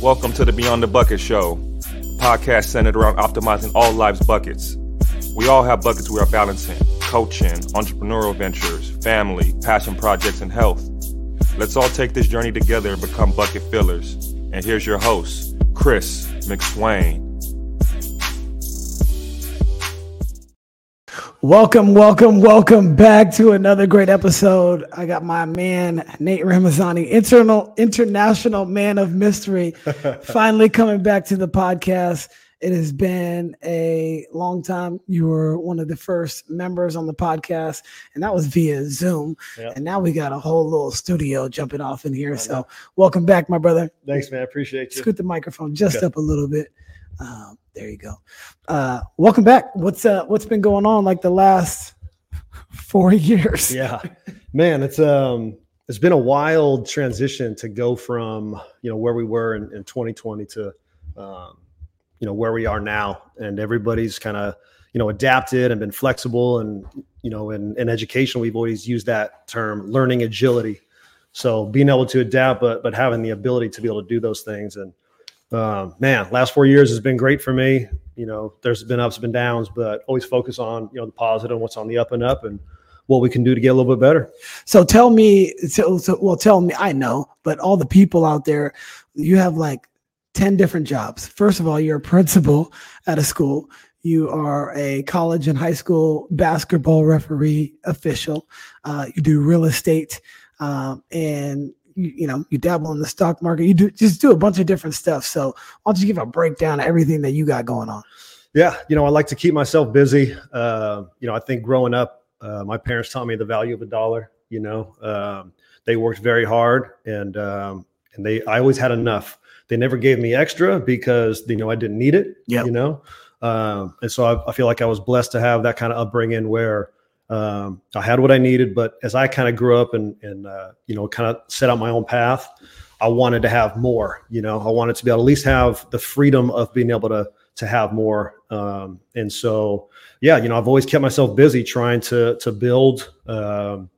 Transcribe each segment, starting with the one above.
Welcome to the Beyond the Bucket Show, podcast centered around optimizing all life's buckets. We all have buckets we are balancing coaching, entrepreneurial ventures, family, passion projects, and health. Let's all take this journey together and become bucket fillers. And here's your host, Chris McSwain. Welcome, welcome, welcome back to another great episode. I got my man Nate Ramezane, internal international man of mystery, finally coming back to the podcast. It has been a long time. You were one of the first members on the podcast, and that was via Zoom. Yep. And now we got a whole little studio jumping off in here. So, welcome back, my brother. Thanks, man. I Appreciate you. Scoot the microphone just okay. up a little bit. Um, there you go. Uh, welcome back. What's uh, what's been going on like the last four years? Yeah, man, it's um, it's been a wild transition to go from you know where we were in, in 2020 to um, you know where we are now, and everybody's kind of you know adapted and been flexible, and you know in, in education we've always used that term learning agility. So being able to adapt, but but having the ability to be able to do those things and um, man, last four years has been great for me. You know, there's been ups and downs, but always focus on you know the positive, what's on the up and up, and what we can do to get a little bit better. So tell me, so, so well, tell me. I know, but all the people out there, you have like ten different jobs. First of all, you're a principal at a school. You are a college and high school basketball referee official. Uh, you do real estate, um, and you, you know, you dabble in the stock market, you do just do a bunch of different stuff. So I'll just give a breakdown of everything that you got going on. Yeah, you know, I like to keep myself busy. Uh, you know, I think growing up, uh, my parents taught me the value of a dollar. You know, um, they worked very hard, and um, and they I always had enough. They never gave me extra because you know I didn't need it. Yeah, you know, um, and so I, I, feel like I was blessed to have that kind of upbringing where um, I had what I needed, but as I kind of grew up and and uh, you know kind of set out my own path, I wanted to have more. You know, I wanted to be able to at least have the freedom of being able to to have more. Um, and so, yeah, you know, I've always kept myself busy trying to to build. Um,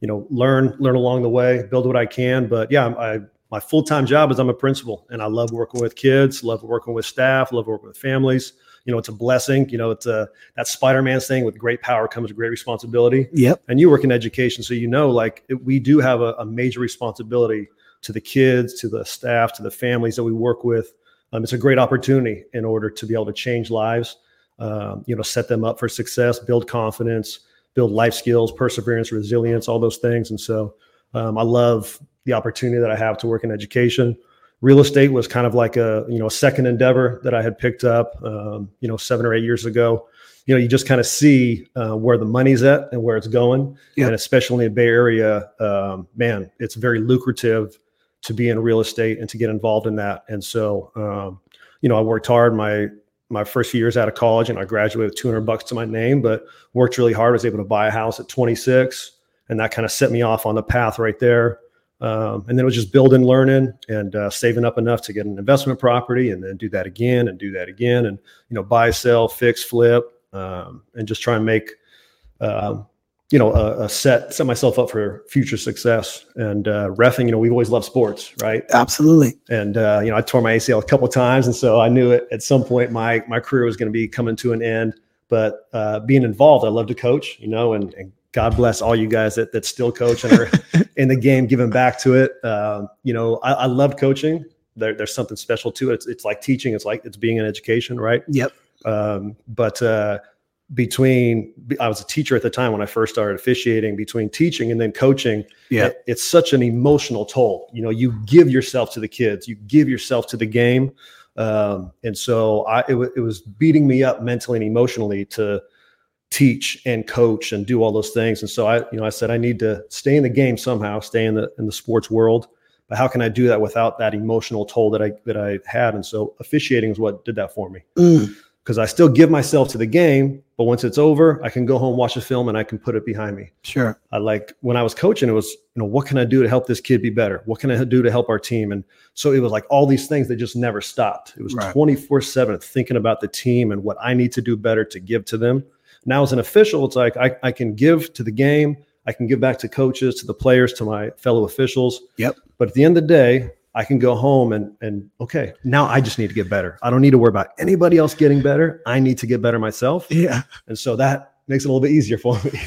you know, learn learn along the way, build what I can. But yeah, I my full time job is I'm a principal, and I love working with kids, love working with staff, love working with families you know, it's a blessing. You know, it's a that Spider-Man thing with great power comes great responsibility. Yep. And you work in education, so you know, like it, we do have a, a, major responsibility to the kids, to the staff, to the families that we work with. Um, it's a great opportunity in order to be able to change lives. Um, you know, set them up for success, build confidence, build life skills, perseverance, resilience, all those things. And so, um, I love the opportunity that I have to work in education real estate was kind of like a you know a second endeavor that I had picked up um, you know seven or eight years ago. You know, you just kind of see uh, where the money's at and where it's going, and especially in the Bay Area, um, man, it's very lucrative to be in real estate and to get involved in that. And so, um, you know, I worked hard my my first few years out of college, and I graduated with 200 bucks to my name, but worked really hard. I was able to buy a house at 26, and that kind of set me off on the path right there. Um, and then it was just building, learning, and uh, saving up enough to get an investment property, and then do that again, and do that again, and you know, buy, sell, fix, flip, um, and just try and make, um, you know, a, a, set set myself up for future success. And uh, refing, you know, we've always loved sports, right? Absolutely. And uh, you know, I tore my ACL a couple times, and so I knew it at some point my my career was going to be coming to an end. But uh, being involved, I love to coach, you know, and, and God bless all you guys that, that still coach and are in the game, giving back to it. Um, you know, I, I love coaching. There, there's something special to it. It's, it's like teaching. It's like it's being in education, right? Yep. Um, but uh, between I was a teacher at the time when I first started officiating. Between teaching and then coaching, yeah, it, it's such an emotional toll. You know, you give yourself to the kids, you give yourself to the game, um, and so I it, w- it was beating me up mentally and emotionally to teach and coach and do all those things. And so I, you know, I said I need to stay in the game somehow, stay in the in the sports world. But how can I do that without that emotional toll that I that I had? And so officiating is what did that for me. Because mm. I still give myself to the game, but once it's over, I can go home, watch a film, and I can put it behind me. Sure. I like when I was coaching, it was, you know, what can I do to help this kid be better? What can I do to help our team? And so it was like all these things that just never stopped. It was 24 7 thinking about the team and what I need to do better to give to them now, as an official, it's like I, I can give to the game, I can give back to coaches, to the players, to my fellow officials. Yep. But at the end of the day, I can go home and and okay, now I just need to get better. I don't need to worry about anybody else getting better. I need to get better myself. Yeah. And so that makes it a little bit easier for me.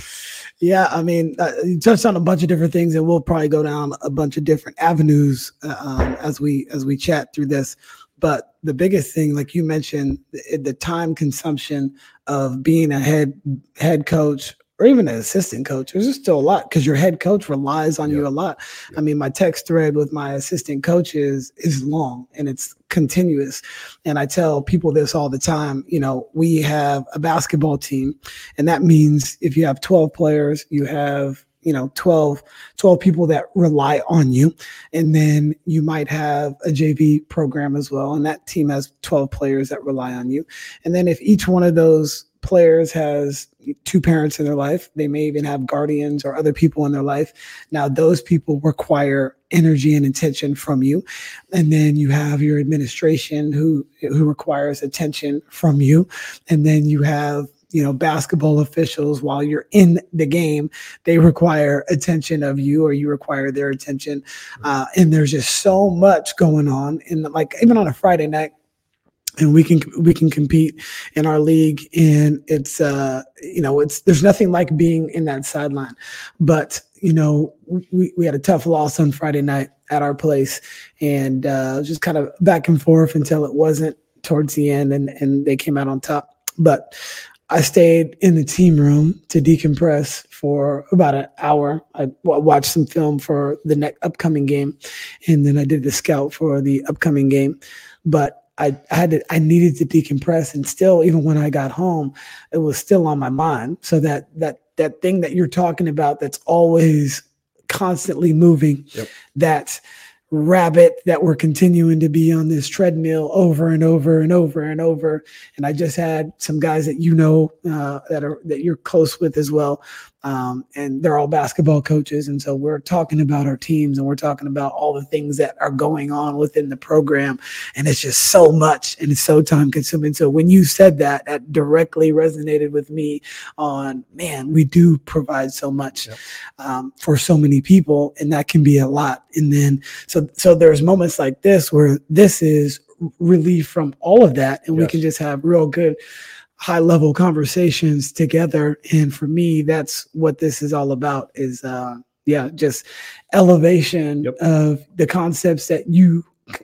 Yeah, I mean, uh, you touched on a bunch of different things, and we'll probably go down a bunch of different avenues uh, um, as we as we chat through this. But the biggest thing, like you mentioned, the, the time consumption of being a head head coach or even an assistant coach, there's still a lot because your head coach relies on you a lot. I mean, my text thread with my assistant coaches is long and it's continuous. And I tell people this all the time. You know, we have a basketball team, and that means if you have 12 players, you have you know 12 12 people that rely on you and then you might have a jv program as well and that team has 12 players that rely on you and then if each one of those players has two parents in their life. They may even have guardians or other people in their life. Now, those people require energy and attention from you. And then you have your administration who, who requires attention from you. And then you have you know basketball officials while you're in the game they require attention of you or you require their attention. Uh, and there's just so much going on and like even on a friday night and we can we can compete in our league and it's uh you know it's there's nothing like being in that sideline. But you know we, we had a tough loss on friday night at our place and uh just kind of back and forth until it wasn't towards the end and and they came out on top. But I stayed in the team room to decompress for about an hour. I watched some film for the next upcoming game, and then I did the scout for the upcoming game. But I, I had to, I needed to decompress and still, even when I got home, it was still on my mind. So that, that, that thing that you're talking about, that's always constantly moving, yep. that rabbit that we're continuing to be on this treadmill over and over and over and over. And I just had some guys that you know uh, that are that you're close with as well um, and they're all basketball coaches. And so we're talking about our teams and we're talking about all the things that are going on within the program. And it's just so much and it's so time consuming. So when you said that, that directly resonated with me on, man, we do provide so much yep. um, for so many people and that can be a lot. And then, so, so there's moments like this where this is relief from all of that and yes. we can just have real good high level conversations together and for me that's what this is all about is uh yeah just elevation yep. of the concepts that you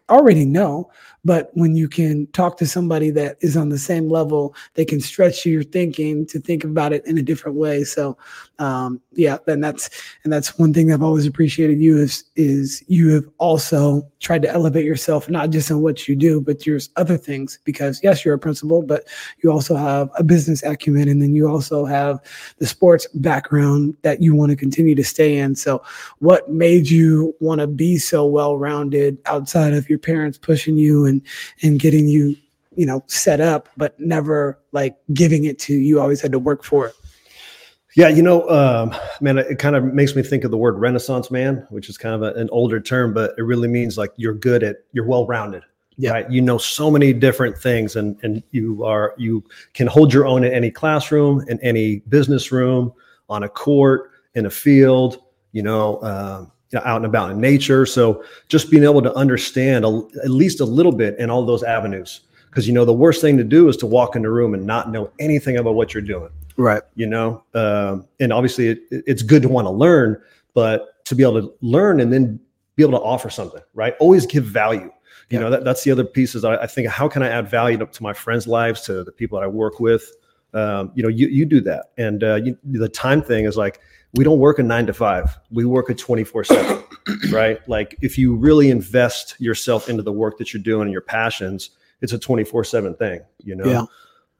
already know but when you can talk to somebody that is on the same level, they can stretch your thinking to think about it in a different way. So, um, yeah, and that's and that's one thing I've always appreciated you is is you have also tried to elevate yourself not just in what you do, but your other things. Because yes, you're a principal, but you also have a business acumen, and then you also have the sports background that you want to continue to stay in. So, what made you want to be so well rounded outside of your parents pushing you? and and getting you you know set up but never like giving it to you always had to work for it yeah you know um, man it kind of makes me think of the word renaissance man which is kind of a, an older term but it really means like you're good at you're well rounded yeah. right you know so many different things and and you are you can hold your own in any classroom in any business room on a court in a field you know um, know, out and about in nature. So just being able to understand a, at least a little bit in all those avenues. Because you know the worst thing to do is to walk in the room and not know anything about what you're doing. Right. You know, um, and obviously it, it's good to want to learn, but to be able to learn and then be able to offer something. Right. Always give value. You yeah. know, that, that's the other piece is I, I, think how can I add value to, to, my friends' lives, to the people that I work with. Um, you know, you you do that, and uh, you, the time thing is like we don't work a nine to five. We work a 24 seven, right? Like if you really invest yourself into the work that you're doing and your passions, it's a 24 seven thing, you know?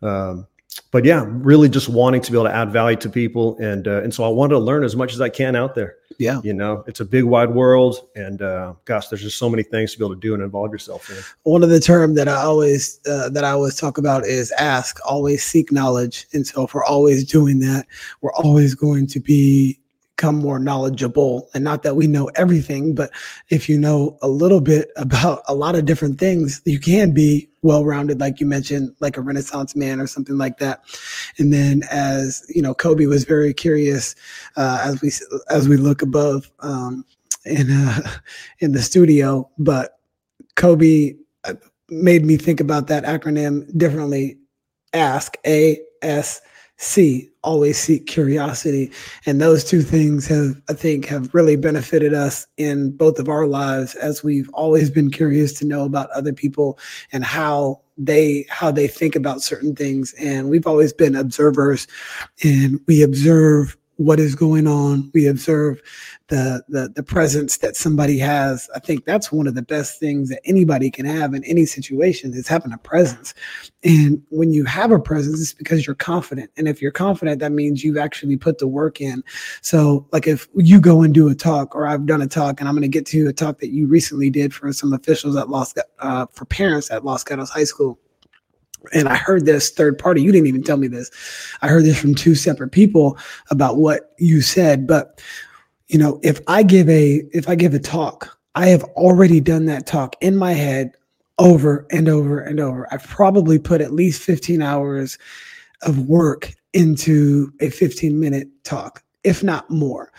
Yeah. Um, but yeah, really just wanting to be able to add value to people. And, uh, and so I wanted to learn as much as I can out there. Yeah. You know, it's a big wide world and, uh, gosh, there's just so many things to be able to do and involve yourself in. One of the term that I always, uh, that I always talk about is ask, always seek knowledge. And so if we're always doing that, we're always going to be become more knowledgeable and not that we know everything but if you know a little bit about a lot of different things you can be well-rounded like you mentioned like a renaissance man or something like that. And then as you know kobe was very curious uh, as we as we look above um, in uh, in the studio but kobe uh, made me think about that acronym differently. Ask a s c always seek curiosity and those two things have i think have really benefited us in both of our lives as we've always been curious to know about other people and how they how they think about certain things and we've always been observers and we observe what is going on. We observe the, the the presence that somebody has. I think that's one of the best things that anybody can have in any situation is having a presence. And when you have a presence, it's because you're confident. And if you're confident, that means you've actually put the work in. So, like if you go and do a talk, or I've done a talk, and I'm going to get to a talk that you recently did for some officials at Los uh, for parents at Los Gatos High School and I heard this third party. You didn't even tell me this. I heard this from two separate people about what you said. But you know, if I give a if I give a talk, I have already done that talk in my head over and over and over. I've probably put at least 15 hours of work into a 15 minute talk, if not more.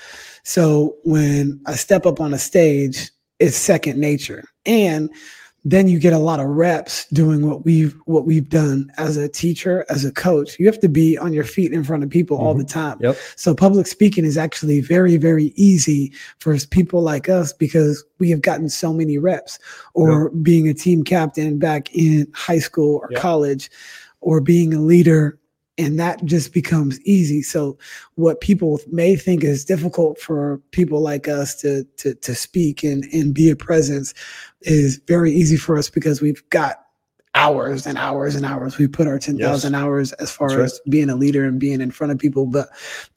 So when I step up on a stage, it's second nature. And then you get a lot of reps doing what we've what we've done as a teacher as a coach you have to be on your feet in front of people mm-hmm. all the time yep. so public speaking is actually very very easy for people like us because we have gotten so many reps or yep. being a team captain back in high school or yep. college or being a leader and that just becomes easy so what people may think is difficult for people like us to to to speak and and be a presence is very easy for us because we've got hours and hours and hours. We put our 10,000 yes. hours as far That's as being a leader and being in front of people. But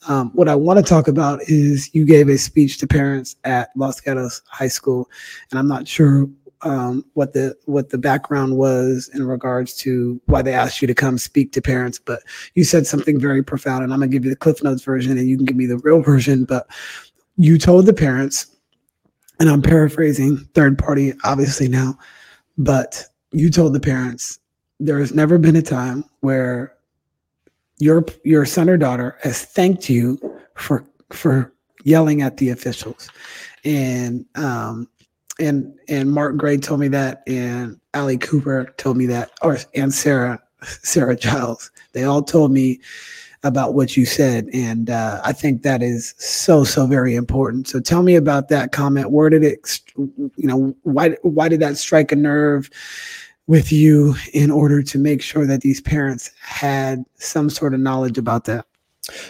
um, what I want to talk about is you gave a speech to parents at Los Gatos High School, and I'm not sure um, what the what the background was in regards to why they asked you to come speak to parents. But you said something very profound, and I'm gonna give you the Cliff Notes version, and you can give me the real version. But you told the parents and I'm paraphrasing third party, obviously now, but you told the parents there has never been a time where your your son or daughter has thanked you for for yelling at the officials, and um, and and Mark Gray told me that, and Ali Cooper told me that, or and Sarah Sarah Giles, they all told me about what you said. And uh, I think that is so, so very important. So tell me about that comment. Where did it, you know, why, why did that strike a nerve with you in order to make sure that these parents had some sort of knowledge about that?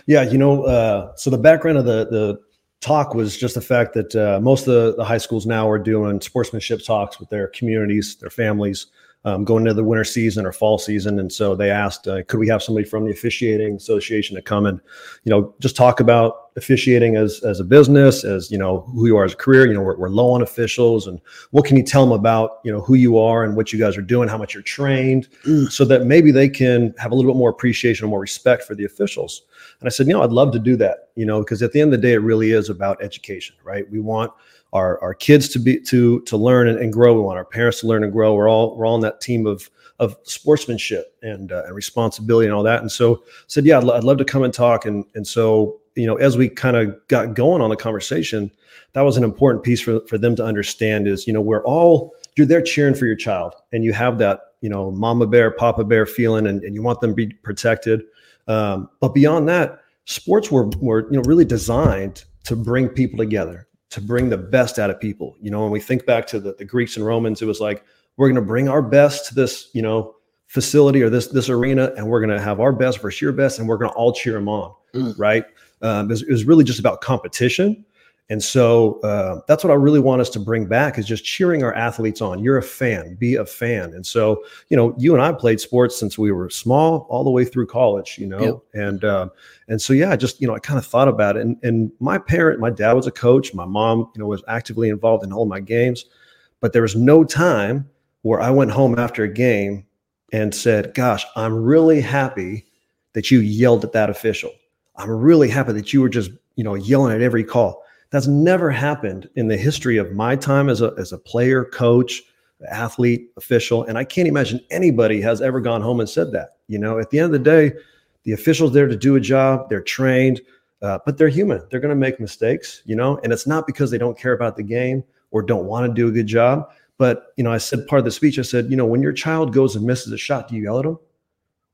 Yeah, you know, uh, so the background of the, the, talk was just the fact that uh, most of the, the high schools now are doing sportsmanship talks with their communities, their families, um, going into the winter season or fall season. And so they asked, uh, could we have somebody from the officiating association to come and, you know, just talk about officiating as, as a business, as, you know, who you are as a career, you know, we're, we're low on officials and what can you tell them about, you know, who you are and what you guys are doing, how much you're trained mm. so that maybe they can have a little bit more appreciation and more respect for the officials. And I said, you know, I'd love to do that, you know, because at the end of the day, it really is about education, right? We want, our, our kids to be to to learn and, and, grow. We want our parents to learn and grow. We're all we're all on that team of of sportsmanship and, uh, and responsibility and all that. And so said, yeah, I'd, I'd love to come and talk. And and so you know, as we kind of got going on the conversation, that was an important piece for for them to understand. Is you know we're all you're there cheering for your child, and you have that you know mama bear, papa bear feeling, and, and you want them to be protected. Um, but beyond that, sports were were you know really designed to bring people together to bring the best out of people. You know, when we think back to the, the Greeks and Romans, it was like, we're going to bring our best to this, you know, facility or this this arena, and we're going to have our best versus your best, and we're going to all cheer them on, mm. right? Um, it, was, it, was, really just about competition, and so uh, that's what I really want us to bring back is just cheering our athletes on. You're a fan, be a fan. And so, you know, you and I played sports since we were small, all the way through college. You know, yep. and uh, and so yeah, just you know I kind of thought about it. And and my parent, my dad was a coach. My mom, you know, was actively involved in all my games, but there was no time where I went home after a game and said, "Gosh, I'm really happy that you yelled at that official." I'm really happy that you were just you know, yelling at every call. That's never happened in the history of my time as a, as a player, coach, athlete, official. And I can't imagine anybody has ever gone home and said that. You know, at the end of the day, the official's there to do a job, they're trained, uh, but they're human. They're going to make mistakes, you know, and it's not because they don't care about the game or don't want to do a good job. But, you know, I said part of the speech, I said, you know, when your child goes and misses a shot, do you yell at them?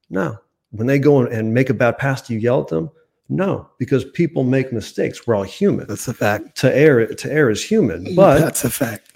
No. When they go and make a bad pass, do you yell at them? No, because people make mistakes. We're all human. That's a fact. To err, to err is human. But that's a fact.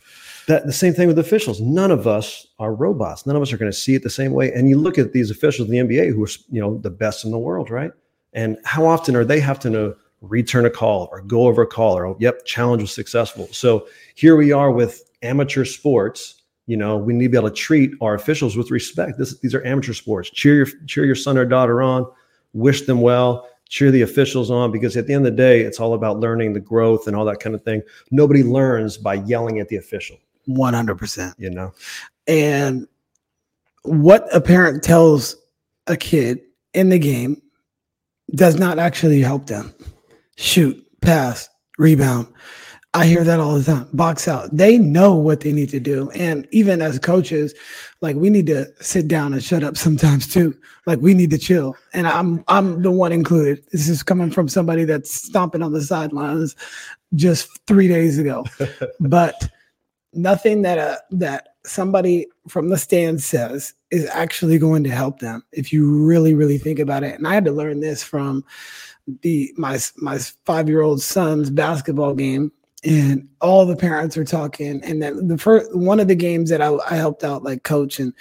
That the same thing with officials. None of us are robots. None of us are going to see it the same way. And you look at these officials in the NBA who are, you know, the best in the world, right? And how often are they having to return a call or go over a call or yep, challenge was successful. So here we are with amateur sports. You know, we need to be able to treat our officials with respect. This, these are amateur sports. Cheer your cheer your son or daughter on, wish them well, cheer the officials on because at the end of the day, it's all about learning the growth and all that kind of thing. Nobody learns by yelling at the official. 100%. You know, and what a parent tells a kid in the game does not actually help them. Shoot, pass, rebound. I hear that all the time. Box out. They know what they need to do. And even as coaches, like we need to sit down and shut up sometimes too. Like we need to chill. And I'm I'm the one included. This is coming from somebody that's stomping on the sidelines just three days ago. but nothing that uh, that somebody from the stand says is actually going to help them if you really really think about it. And I had to learn this from the my my five year old son's basketball game and all the parents are talking and then the first one of the games that I, I, helped out like coach and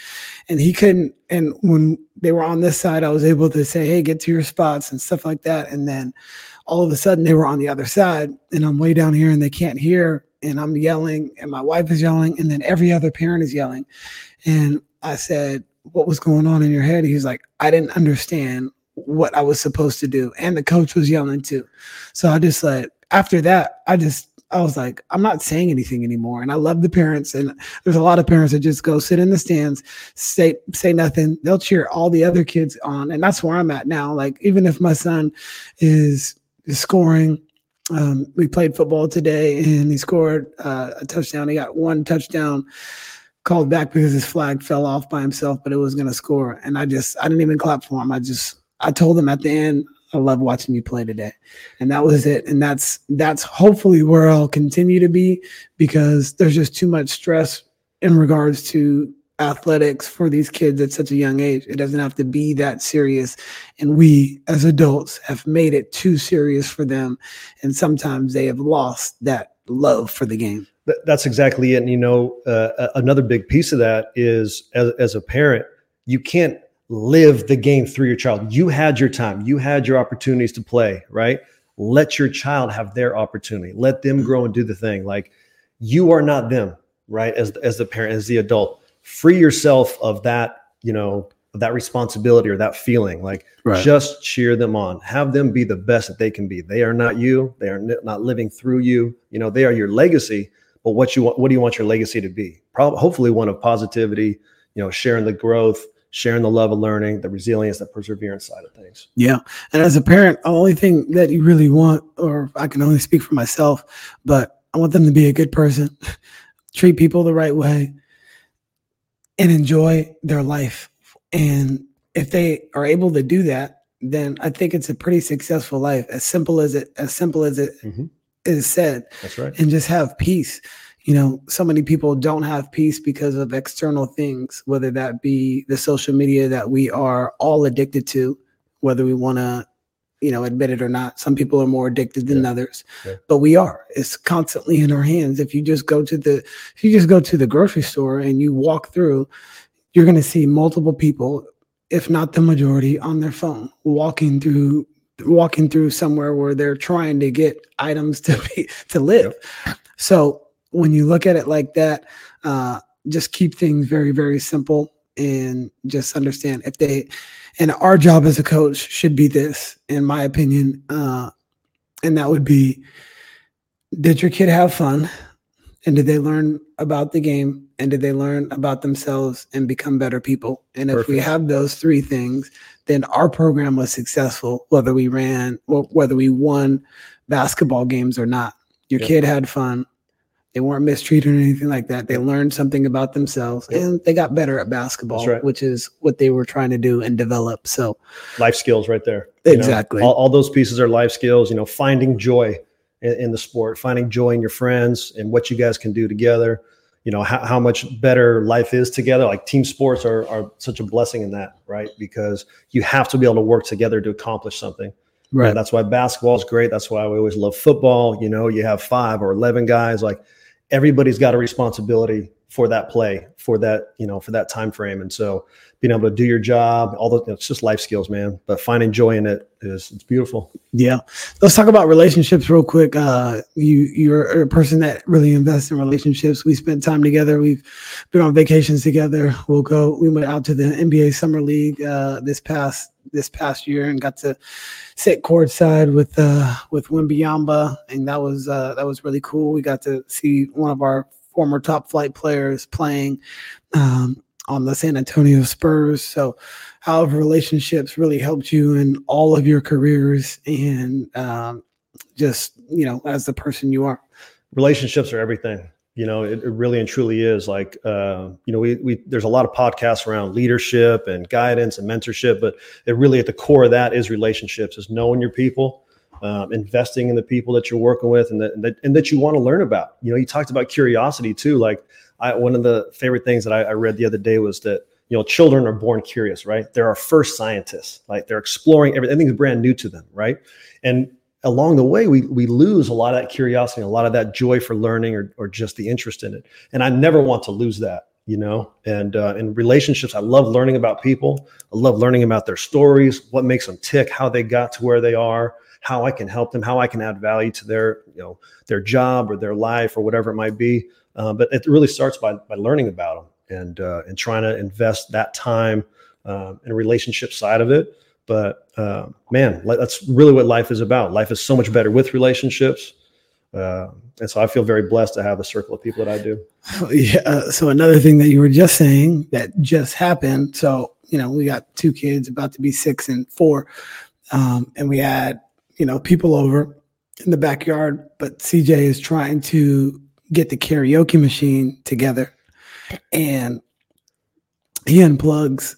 and he couldn't and when they were on this side i was able to say hey get to your spots and stuff like that and then all of a sudden they were on the other side and i'm way down here and they can't hear and i'm yelling and my wife is yelling and then every other parent is yelling and i said what was going on in your head? He's like i didn't understand what i was supposed to do and the coach was yelling too. So i just like after that i just I was like, I'm not saying anything anymore. And I love the parents. And there's a lot of parents that just go sit in the stands, say say nothing. They'll cheer all the other kids on. And that's where I'm at now. Like even if my son is, is scoring, um, we played football today and he scored uh, a touchdown. He got one touchdown called back because his flag fell off by himself, but it was going to score. And I just, I didn't even clap for him. I just, I told him at the end, I love watching you play today. And that was it. And that's that's hopefully where I'll continue to be because there's just too much stress in regards to athletics for these kids at such a young age. It doesn't have to be that serious. And we as adults have made it too serious for them. And sometimes they have lost that love for the game. That's exactly it. And you know, uh, another big piece of that is as, as a parent, you can't live the game through your child. You had your time, you had your opportunities to play, right? Let your child have their opportunity. Let them mm-hmm. grow and do the thing. Like you are not them, right? As as the parent, as the adult, free yourself of that, you know, that responsibility or that feeling. Like right. just cheer them on. Have them be the best that they can be. They are not you. They are not living through you. You know, they are your legacy. But what you want, what do you want your legacy to be? Probably, hopefully, one of positivity. You know, sharing the growth, sharing the love of learning, the resilience, the perseverance side of things. Yeah. And as a parent, the only thing that you really want, or I can only speak for myself, but I want them to be a good person, treat people the right way, and enjoy their life. And if they are able to do that, then I think it's a pretty successful life. As simple as it, as simple as it mm-hmm. is said. That's right. And just have peace you know, so many people don't have peace because of external things, whether that be the social media that we are all addicted to, whether we want to, you know, admit it or not. Some people are more addicted than yeah. others, yeah. but we are. It's constantly in our hands. If you just go to the, if you just go to the grocery store and you walk through, you're going to see multiple people, if not the majority, on their phone walking through walking through somewhere where they're trying to get items to be to live. Yep. So when you look at it like that, uh, just keep things very, very simple and just understand if they, and our job as a coach should be this, in my opinion, uh, and that would be did your kid have fun? And did they learn about the game? And did they learn about themselves and become better people? And if Perfect. we have those three things, then our program was successful, whether we ran, whether we won basketball games or not. Your Yeah. kid had fun. They weren't mistreated or anything like that. They learned something about themselves Yeah. and they got better at basketball, right. which is what they were trying to do and develop. So, life skills right there. you know? Exactly. All, all those pieces are life skills. You know, finding joy in, in the sport, finding joy in your friends and what you guys can do together. You know how, how much better life is together. Like team sports are are such a blessing in that, right? Because you have to be able to work together to accomplish something. And that's why basketball is great. That's why we always love football. You know, you have five or eleven guys. Like everybody's got a responsibility for that play, for that you know, for that time frame. And so, being able to do your job, all the it's just life skills, man. But finding joy in it is it's beautiful. Yeah. Let's talk about relationships real quick. Uh, you you're a person that really invests in relationships. We spent time together. We've been on vacations together. We'll go. We went out to the NBA Summer League uh, this past this past year and got to sit courtside with uh, with Wembanyama, and that was uh, that was really cool. We got to see one of our former top flight players playing um, on the San Antonio Spurs. So how have relationships really helped you in all of your careers and um, just you know as the person you are relationships are everything you know it, it really and truly is like uh, you know we, we there's a lot of podcasts around leadership and guidance and mentorship but it really at the core of that is relationships is knowing your people um, investing in the people that you're working with and that, and that and that you want to learn about. You know you talked about curiosity too like I, one of the favorite things that I, I read the other day was that you know children are born curious right? They're our first scientists like they're exploring everything everything's brand new to them right? And along the way we we lose a lot of that curiosity a lot of that joy for learning or, or just the interest in it. And i never want to lose that you know? And uh, in relationships i love learning about people. I love learning about their stories what makes them tick how they got to where they are how i can help them how i can add value to their you know their job or their life or whatever it might be. Uh, but it really starts by by learning about them and uh, and trying to invest that time in a relationship side of it but uh, man that's really what life is about. Life is so much better with relationships uh, and so i feel very blessed to have the circle of people that i do. Yeah so another thing that you were just saying that just happened so you know we got two kids about to be six and four um, and we had you know people over in the backyard but cj is trying to get the karaoke machine together and he unplugs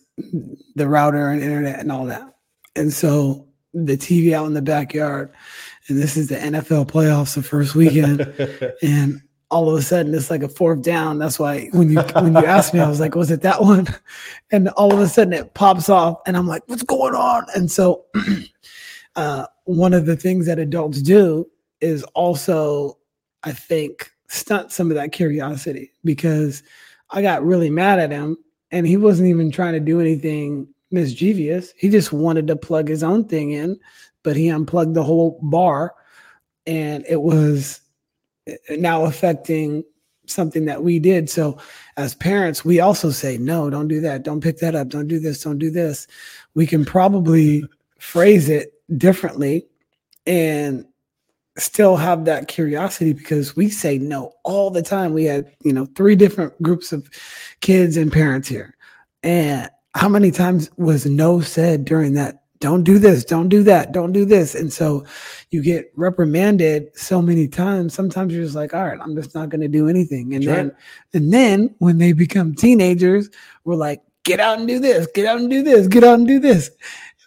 the router and internet and all that and so the tv out in the backyard and this is the nfl playoffs the first weekend and all of a sudden it's like a fourth down. That's why when you when you asked me, I was like, was it that one? And all of a sudden it pops off, and I'm like, what's going on? And so uh, one of the things that adults do is also, I think, stunt some of that curiosity because I got really mad at him, and he wasn't even trying to do anything mischievous. He just wanted to plug his own thing in, but he unplugged the whole bar, and it was eh, eh, now affecting something that we did. So as parents, we also say, no, don't do that. Don't pick that up. Don't do this. Don't do this. We can probably phrase it differently and still have that curiosity because we say no all the time. We had, you know, three different groups of kids and parents here. And how many times was no said during that? Don't do this, don't do that, don't do this. And so you get reprimanded so many times. Sometimes you're just like, all right, I'm just not going to do anything. And then, and then when they become teenagers, we're like, get out and do this, get out and do this, get out and do this.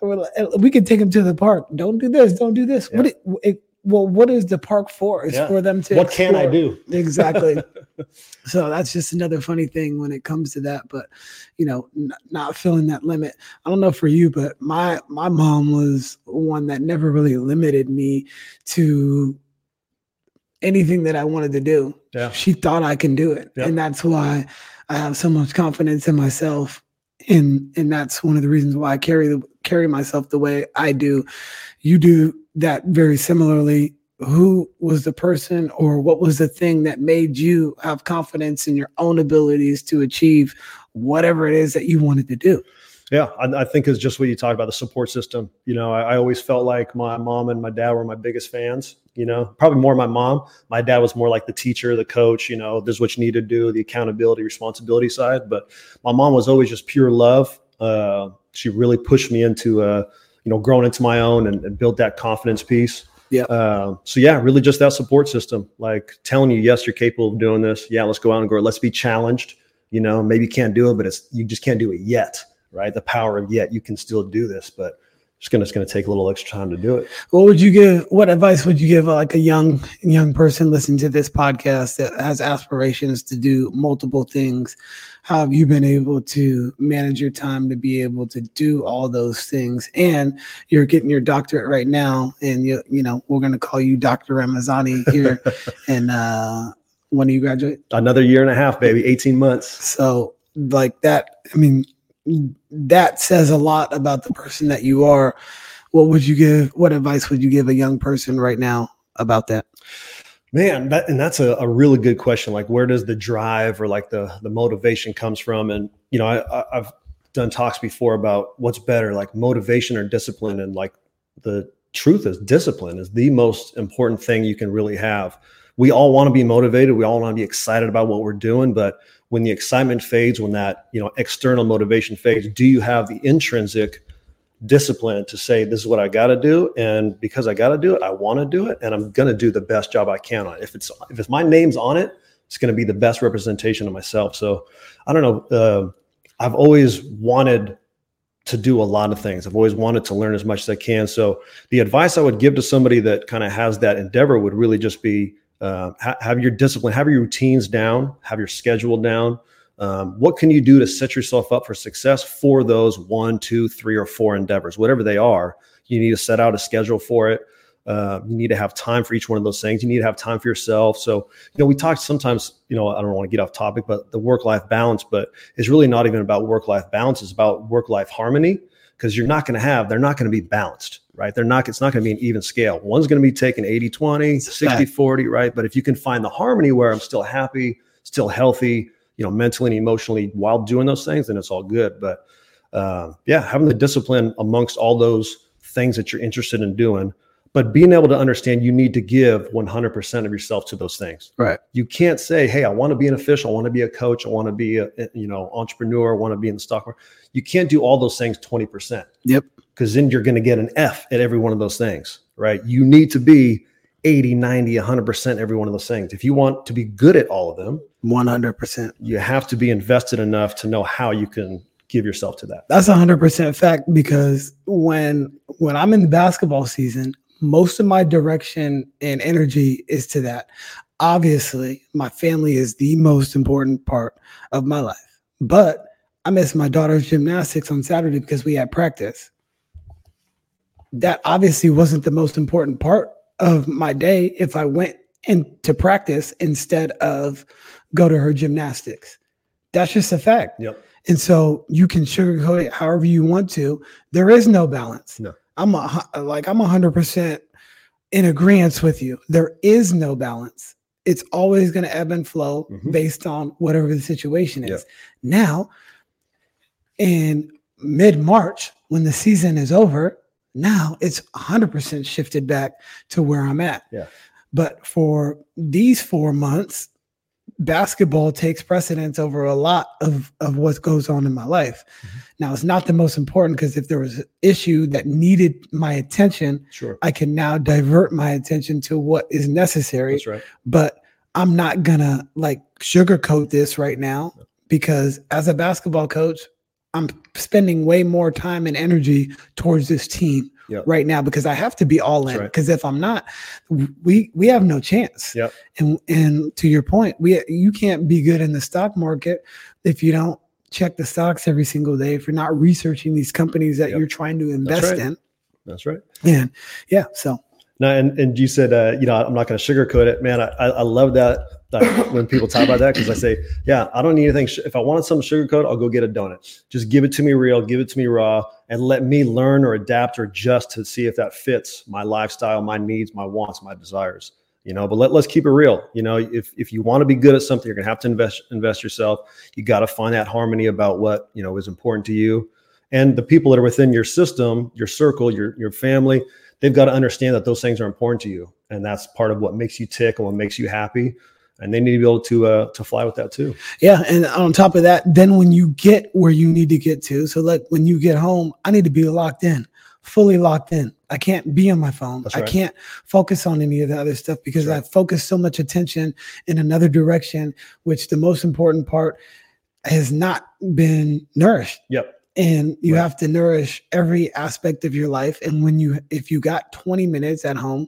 Like, we can take them to the park. Don't do this, don't do this. What it, it, well, what is the park for? It's Yeah. for them to. what can i do Exactly. so that's just another funny thing when it comes to that. But you know, n- not feeling that limit. I don't know for you, but my my mom was one that never really limited me to anything that I wanted to do. Yeah. She thought I can do it, Yeah. and that's why I have so much confidence in myself. And and that's one of the reasons why I carry the carry myself the way I do. You do that very similarly who was the person or what was the thing that made you have confidence in your own abilities to achieve whatever it is that you wanted to do Yeah, I, I think it's just what you talked about the support system. You know, I, I always felt like my mom and my dad were my biggest fans. You know, probably more my mom. My dad was more like the teacher, the coach. You know, this is what you need to do, the accountability, responsibility side. But my mom was always just pure love. Uh, she really pushed me into, uh, you know, growing into my own and, and build that confidence piece. Yeah. Uh, so yeah, really just that support system, like telling you, yes, you're capable of doing this. Yeah, let's go out and grow. Let's be challenged. You know, maybe you can't do it, but it's you just can't do it yet, right? The power of yet you can still do this, but it's gonna it's gonna take a little extra time to do it. What would you give? What advice would you give like a young young person listening to this podcast that has aspirations to do multiple things? How have you been able to manage your time to be able to do all those things? And you're getting your doctorate right now, and you you know we're gonna call you Dr. Ramezane here. and uh, when do you graduate? Another year and a half, baby, eighteen months. So like that, I mean, that says a lot about the person that you are. What would you give? What advice would you give a young person right now about that? Man, that, and that's a, a really good question. Like, where does the drive or like the the motivation comes from? And you know, I, I've done talks before about what's better, like motivation or discipline. And like the truth is, discipline is the most important thing you can really have. We all want to be motivated. We all want to be excited about what we're doing, but when the excitement fades, when that you know external motivation fades, do you have the intrinsic discipline to say this is what I got to do, and because I got to do it, I want to do it, and I'm going to do the best job I can on it. If it's if it's my name's on it, it's going to be the best representation of myself. So I don't know. Uh, I've always wanted to do a lot of things. I've always wanted to learn as much as I can. So the advice I would give to somebody that kind of has that endeavor would really just be uh, ha- have your discipline, have your routines down, have your schedule down. Um, what can you do to set yourself up for success for those one, two, three, or four endeavors, whatever they are? You need to set out a schedule for it. Uh, you need to have time for each one of those things. You need to have time for yourself. So, you know, we talk sometimes, you know, I don't want to get off topic, but the work life balance, but it's really not even about work life balance. It's about work life harmony because you're not going to have, they're not going to be balanced right? They're not, it's not going to be an even scale. One's going to be taking 80 20, 60 40, right? But if you can find the harmony where I'm still happy, still healthy, you know, mentally and emotionally while doing those things, then it's all good. But uh, yeah, having the discipline amongst all those things that you're interested in doing, but being able to understand you need to give 100% of yourself to those things. Right. You can't say, "Hey, I want to be an official, I want to be a coach, I want to be a you know entrepreneur, I want to be in the stock market." You can't do all those things 20%. Yep because then you're going to get an F at every one of those things, right? You need to be 80, 90, 100% every one of those things. If you want to be good at all of them, 100%, you have to be invested enough to know how you can give yourself to that. That's 100% fact because when when I'm in the basketball season, most of my direction and energy is to that. Obviously, my family is the most important part of my life. But I miss my daughter's gymnastics on Saturday because we had practice that obviously wasn't the most important part of my day if I went into practice instead of go to her gymnastics. That's just a fact. Yep. And so you can sugarcoat it however you want to. There is no balance. No. I'm a, like I'm hundred percent in agreement with you. There is no balance. It's always going to ebb and flow mm-hmm. based on whatever the situation is. Yep. Now, in mid March, when the season is over, now it's 100% shifted back to where I'm at. Yeah. But for these four months, basketball takes precedence over a lot of, of what goes on in my life. Mm-hmm. Now, it's not the most important because if there was an issue that needed my attention, sure. I can now divert my attention to what is necessary. That's right. But I'm not going to like sugarcoat this right now because as a basketball coach, I'm spending way more time and energy towards this team yep. right now because I have to be all in. Because right. if I'm not, we we have no chance. Yep. And and to your point, we you can't be good in the stock market if you don't check the stocks every single day. If you're not researching these companies that yep. you're trying to invest That's right. in. That's right. And yeah, so no, and, and you said, uh, you know, I'm not going to sugarcoat it, man. I, I love that, that when people talk about that because I say, yeah, I don't need anything. If I wanted some sugarcoat, I'll go get a donut. Just give it to me real, give it to me raw, and let me learn or adapt or adjust to see if that fits my lifestyle, my needs, my wants, my desires. You know, but let, let's keep it real. You know, if if you want to be good at something, you're gonna have to invest invest yourself. You got to find that harmony about what you know is important to you, and the people that are within your system, your circle, your your family they've got to understand that those things are important to you, and that's part of what makes you tick and what makes you happy. And they need to be able to uh, to fly with that too. Yeah, and on top of that, then when you get where you need to get to, so like when you get home, I need to be locked in fully locked in. I can't be on my phone. That's I can't focus on any of the other stuff because That's I focus so much attention in another direction, which the most important part has not been nourished. Yep. And you Right. have to nourish every aspect of your life. And when you, if you got 20 minutes at home,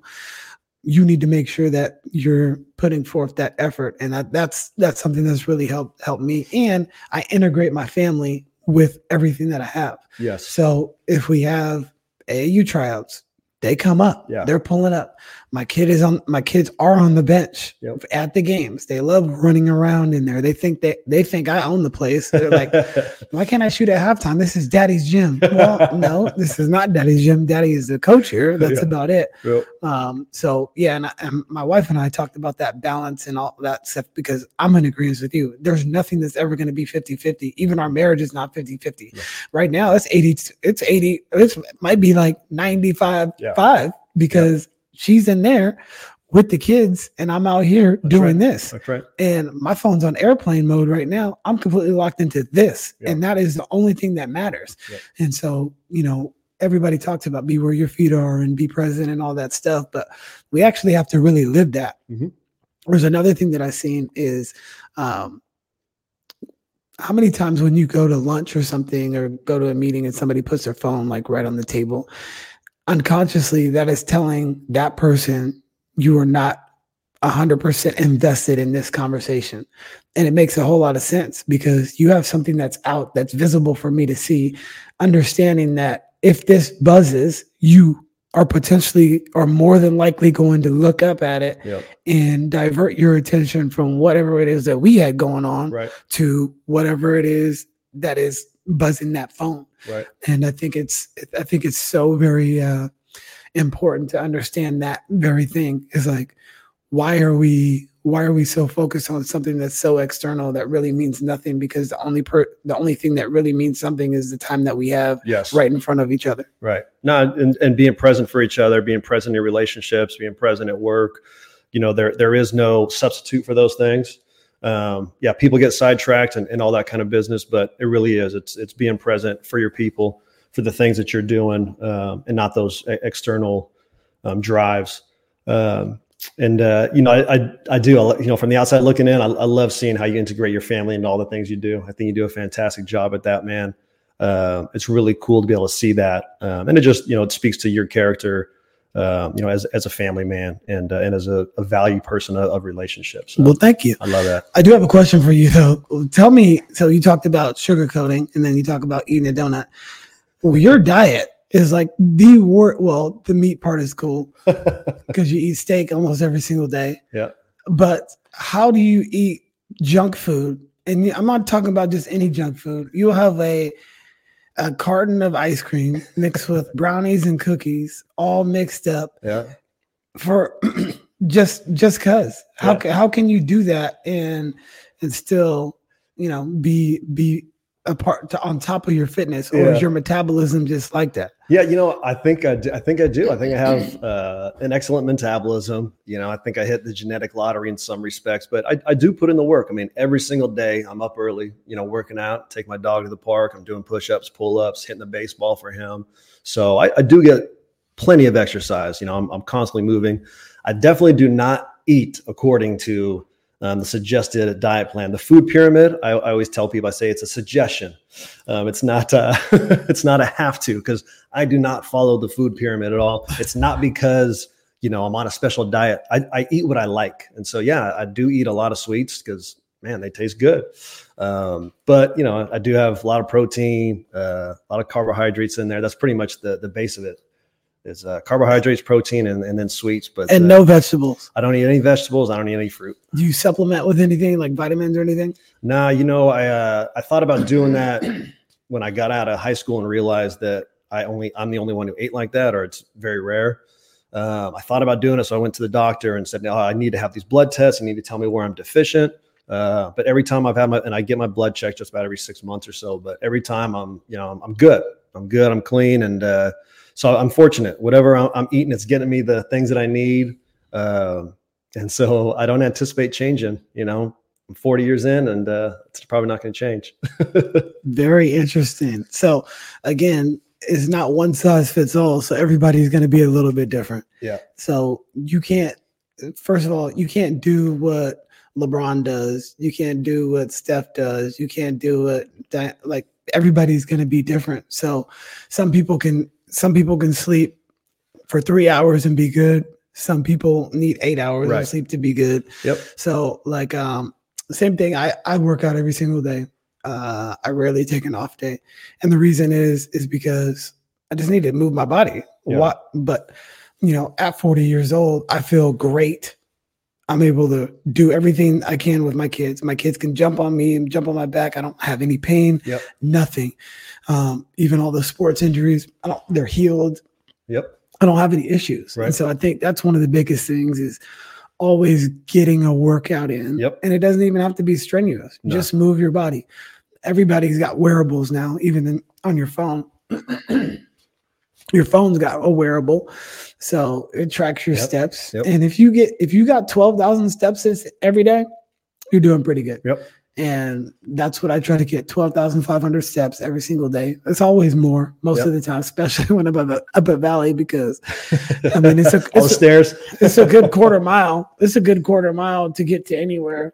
you need to make sure that you're putting forth that effort. And that, that's, that's something that's really helped, helped me. And I integrate my family with everything that I have. Yes. So if we have AAU tryouts, they come up. Yeah. They're pulling up. My kid is on my kids are on the bench Yep. at the games. They love running around in there. They think that they think I own the place. They're like, why can't I shoot at halftime? This is daddy's gym. Well, no, this is not daddy's gym. Daddy is the coach here. That's Yeah. about it. Yep. Um, so yeah, and, I, and my wife and I talked about that balance and all that stuff because I'm in agreement with you. There's nothing that's ever going to be 50 50. Even our marriage is not 50 50. Yeah. Right now, it's 80, it's 80, it's it might be like 95 Yeah. 5 because she's in there with the kids and I'm out here doing this That's right. and my phone's on airplane mode right now. I'm completely locked into this, Yeah. and that is the only thing that matters. Yeah. And so, you know, everybody talks about be where your feet are and be present and all that stuff, but we actually have to really live that. Mhm. There's another thing that I've seen is um, how many times when you go to lunch or something or go to a meeting and somebody puts their phone like right on the table, unconsciously that is telling that person you are not 100% invested in this conversation. And it makes a whole lot of sense because you have something that's out that's visible for me to see, understanding that if this buzzes, you are potentially or more than likely going to look up at it Yep. and divert your attention from whatever it is that we had going on Right. to whatever it is that is buzzing that phone Right. and i think it's i think it's so very uh important to understand that very thing is like why are we why are we so focused on something that's so external that really means nothing because the only per the only thing that really means something is the time that we have Yes. right in front of each other Right. No, and, and being present for each other, being present in relationships, being present at work. You know, there there is no substitute for those things. Um, yeah, people get sidetracked and, and all that kind of business, but it really is. It's it's being present for your people, for the things that you're doing, um, and not those external um, drives. Um, and uh, you know, I, I I do you know from the outside looking in, I, I love seeing how you integrate your family into all the things you do. I think you do a fantastic job at that, man uh, it's really cool to be able to see that, um, and it just you know it speaks to your character, um, you know, as as a family man and uh, and as a, a value person of, of relationships. So well thank you I love that. I do have a question for you though. Tell me, so you talked about sugarcoating and then you talk about eating a donut. Well, your diet is like the wor Well, the meat part is cool because you eat steak almost every single day. Yeah. But how do you eat junk food? And I'm not talking about just any junk food. You'll have a a carton of ice cream mixed with brownies and cookies, all mixed up Yeah, for just just cuz how Yeah. how can you do that and and still you know be be a part to, on top of your fitness or Yeah. is your metabolism just like that yeah. You know, I think I do, I think I do. I think I have uh, an excellent metabolism. You know, I think I hit the genetic lottery in some respects, but I, I do put in the work. I mean, every single day I'm up early. You know, working out, take my dog to the park. I'm doing push-ups, pull-ups, hitting the baseball for him. So I, I do get plenty of exercise. You know, I'm, I'm constantly moving. I definitely do not eat according to um, the suggested diet plan. The food pyramid, I, I always tell people, I say it's a suggestion. Um, it's not, uh, it's not a have to because I do not follow the food pyramid at all. It's not because you know I'm on a special diet. I, I eat what I like, and so yeah, I do eat a lot of sweets because man, they taste good. Um, but you know, I do have a lot of protein, uh, a lot of carbohydrates in there. That's pretty much the the base of it. Is uh, carbohydrates, protein, and, and then sweets. But and uh, no vegetables I don't eat any vegetables. I don't eat any fruit. do you supplement with anything like vitamins or anything Nah, you know, I uh, I thought about doing that when I got out of high school and realized that I only I'm the only one who ate like that, or it's very rare. Um, I thought about doing it, so I went to the doctor and said, "No, I need to have these blood tests. I need to tell me where I'm deficient." Uh, but every time I've had my and I get my blood checked just about every six months or so. But every time I'm, you know, I'm, I'm good. I'm good. I'm clean, and uh, so I'm fortunate. Whatever I'm, eating, it's getting me the things that I need. Um, and so I don't anticipate changing. You know, I'm 40 years in, and uh, it's probably not going to change. very interesting so again it's not one size fits all. So everybody's going to be a little bit different. Yeah. So you can't, first of all, you can't do what LeBron does. You can't do what Steph does. You can't do what that, like everybody's going to be different. So some people can, some people can sleep for three hours and be good. Some people need eight hours Right. of sleep to be good. Yep. So like, um, same thing. I, I work out every single day. Uh, I rarely take an off day. And the reason is, is because I just need to move my body. Yeah. What, but you know, at 40 years old, I feel great. I'm able to do everything I can with my kids. My kids can jump on me and jump on my back. I don't have any pain, Yep. nothing. Um, even all the sports injuries, I don't, they're healed. Yep. I don't have any issues. Right. And so I think that's one of the biggest things is always getting a workout in. Yep. And it doesn't even have to be strenuous. No. Just move your body. Everybody's got wearables now, even in, on your phone. your phone's got a wearable. So it tracks your Yep. steps. Yep. And if you get if you got 12,000 steps every day, you're doing pretty good. Yep. And that's what I try to get 12,500 steps every single day. It's always more most Yep. of the time, especially when I'm up at, up at Valley because I mean, it's a, All it's a, stairs. it's a good quarter mile. It's a good quarter mile to get to anywhere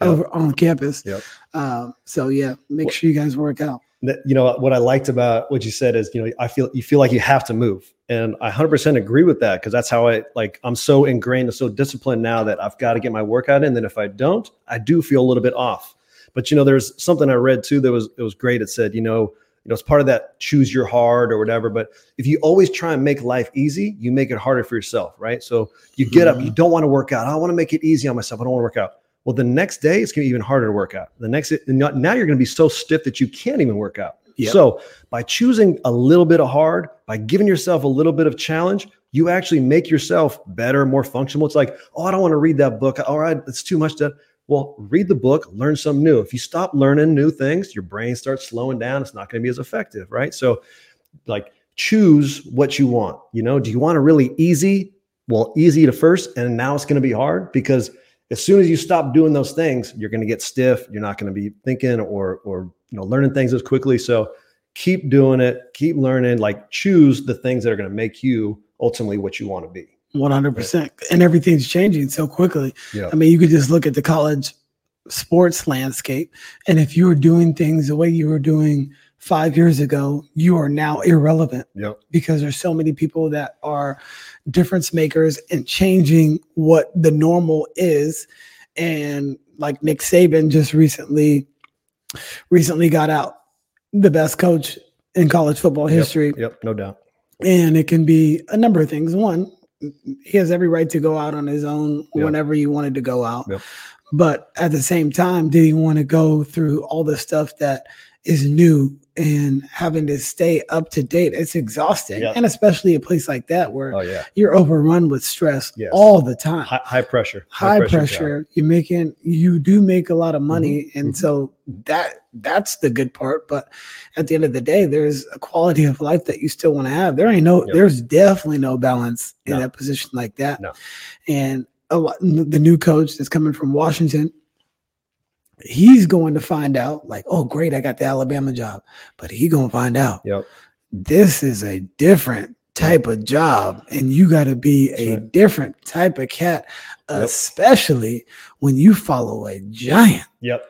Yep. over on campus. Yep. Um, so yeah, make sure you guys work out. That- you know what I liked about what you said is you know I feel you feel like you have to move. And I 100% agree with that because that's how I like I'm so ingrained and so disciplined now that I've got to get my workout in. Then if I don't I do feel a little bit off. But you know there's something I read too that was it was great. It said you know you know it's part of that choose your hard or whatever but if you always try and make life easy you make it harder for yourself right? So you get up mm-hmm. you don't want to work out. I want to make it easy on myself. I don't want to work out well, the next day it's going to be even harder to work out. The next now you're going to be so stiff that you can't even work out. Yep. So by choosing a little bit of hard, by giving yourself a little bit of challenge, you actually make yourself better, more functional. It's like, oh, I don't want to read that book. All right, it's too much to. Well, read the book, learn something new. If you stop learning new things, your brain starts slowing down. It's not going to be as effective, right? So, like, choose what you want. You know, do you want a really easy? Well, easy to first, and now it's going to be hard because as soon as you stop doing those things, you're going to get stiff. You're not going to be thinking or or you know learning things as quickly. So keep doing it, keep learning. Like choose the things that are going to make you ultimately what you want to be. 100%. And everything's changing so quickly. Yeah. I mean, you could just look at the college sports landscape. And if you were doing things the way you were doing five years ago, you are now irrelevant Yep. because there's so many people that are difference makers and changing what the normal is. And like Nick Saban just recently recently got out the best coach in college football history. Yep. No doubt. And it can be a number of things. One, he has every right to go out on his own Yeah. whenever he wanted to go out. Yep. But at the same time, did he want to go through all the stuff that is new and having to stay up to date? It's exhausting. Yeah. And especially a place like that where Oh yeah. you're overrun with stress Yes. all the time. High, high pressure. High, job. pressure. You're making you do make a lot of money. And mhm. so that that's the good part. But at the end of the day, there's a quality of life that you still want to have. There ain't no, Yep. there's definitely no balance in No. that position like that. No. And a lot, the new coach that's coming from Washington, he's going to find out, like, oh, great, I got the Alabama job. But he gonna find out Yep. this is a different type of job and you got to be a right. different type of cat Yep. especially when you follow a giant Yep.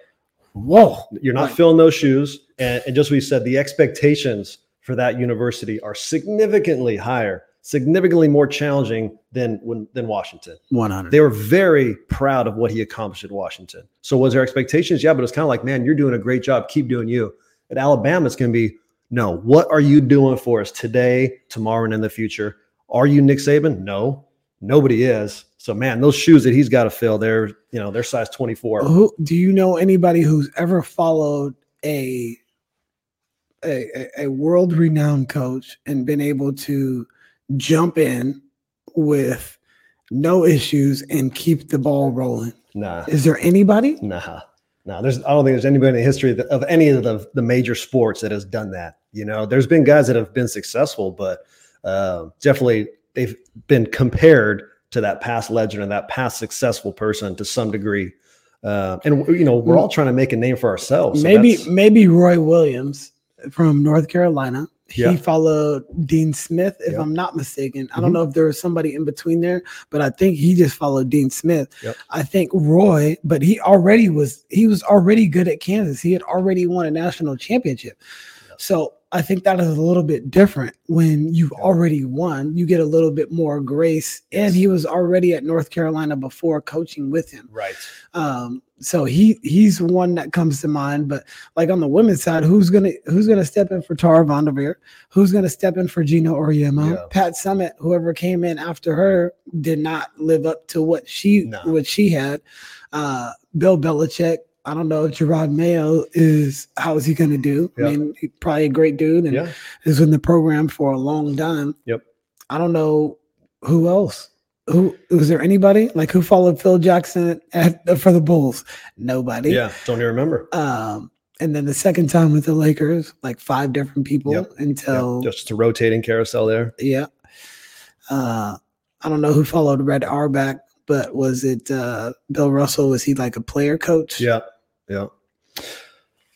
whoa You're not Right. filling those shoes. And, and just you said, the expectations for that university are significantly higher, significantly more challenging than when than Washington. 100 They were very proud of what he accomplished at Washington. So was there expectations? Yeah, but it's kind of like, man, you're doing a great job. Keep doing you. At Alabama, it's going to be, no, what are you doing for us today, tomorrow, and in the future? Are you Nick Saban? No, nobody is. So man, those shoes that he's got to fill, they're you know they're size 24. who do you know anybody who's ever followed a a, a- a world renowned coach and been able to jump in with no issues and keep the ball rolling Nah, is there anybody nah, nah. There's I don't think there's anybody in the history of, any of the the major sports that has done that. You know, there's been guys that have been successful, but uh, definitely they've been compared to that past legend and that past successful person to some degree. Uh, and you know, we're all trying to make a name for ourselves. so maybe maybe Roy Williams from North Carolina. He Yeah. followed Dean Smith, if Yep. I'm not mistaken. I don't Mhm. know if there was somebody in between there, but I think he just followed Dean Smith. Yep. I think Roy, but he already was he was already good at Kansas. He had already won a national championship. So I think that is a little bit different when you've already won. You get a little bit more grace, and he was already at North Carolina before coaching with him. Right. Um, so he he's one that comes to mind. But like on the women's side, who's gonna who's gonna step in for Tara VanDerveer? Who's gonna step in for Geno Auriemma? Yeah. Pat Summitt, whoever came in after her, did not live up to what she No. what she had. Uh, Bill Belichick. I don't know if Jerod Mayo is how is he going to do? Yeah. I mean, he's probably a great dude and Yeah. is in the program for a long time. Yep. I don't know who else. Who was there anybody like who followed Phil Jackson at for the Bulls? Nobody. Yeah. Don't even remember. Um, and then the second time with the Lakers, like five different people Yep. until Yeah. Just a rotating carousel there. yeah. Uh, I don't know who followed Red Auerbach, but was it uh, Bill Russell? Was he like a player coach? Yeah. Yeah.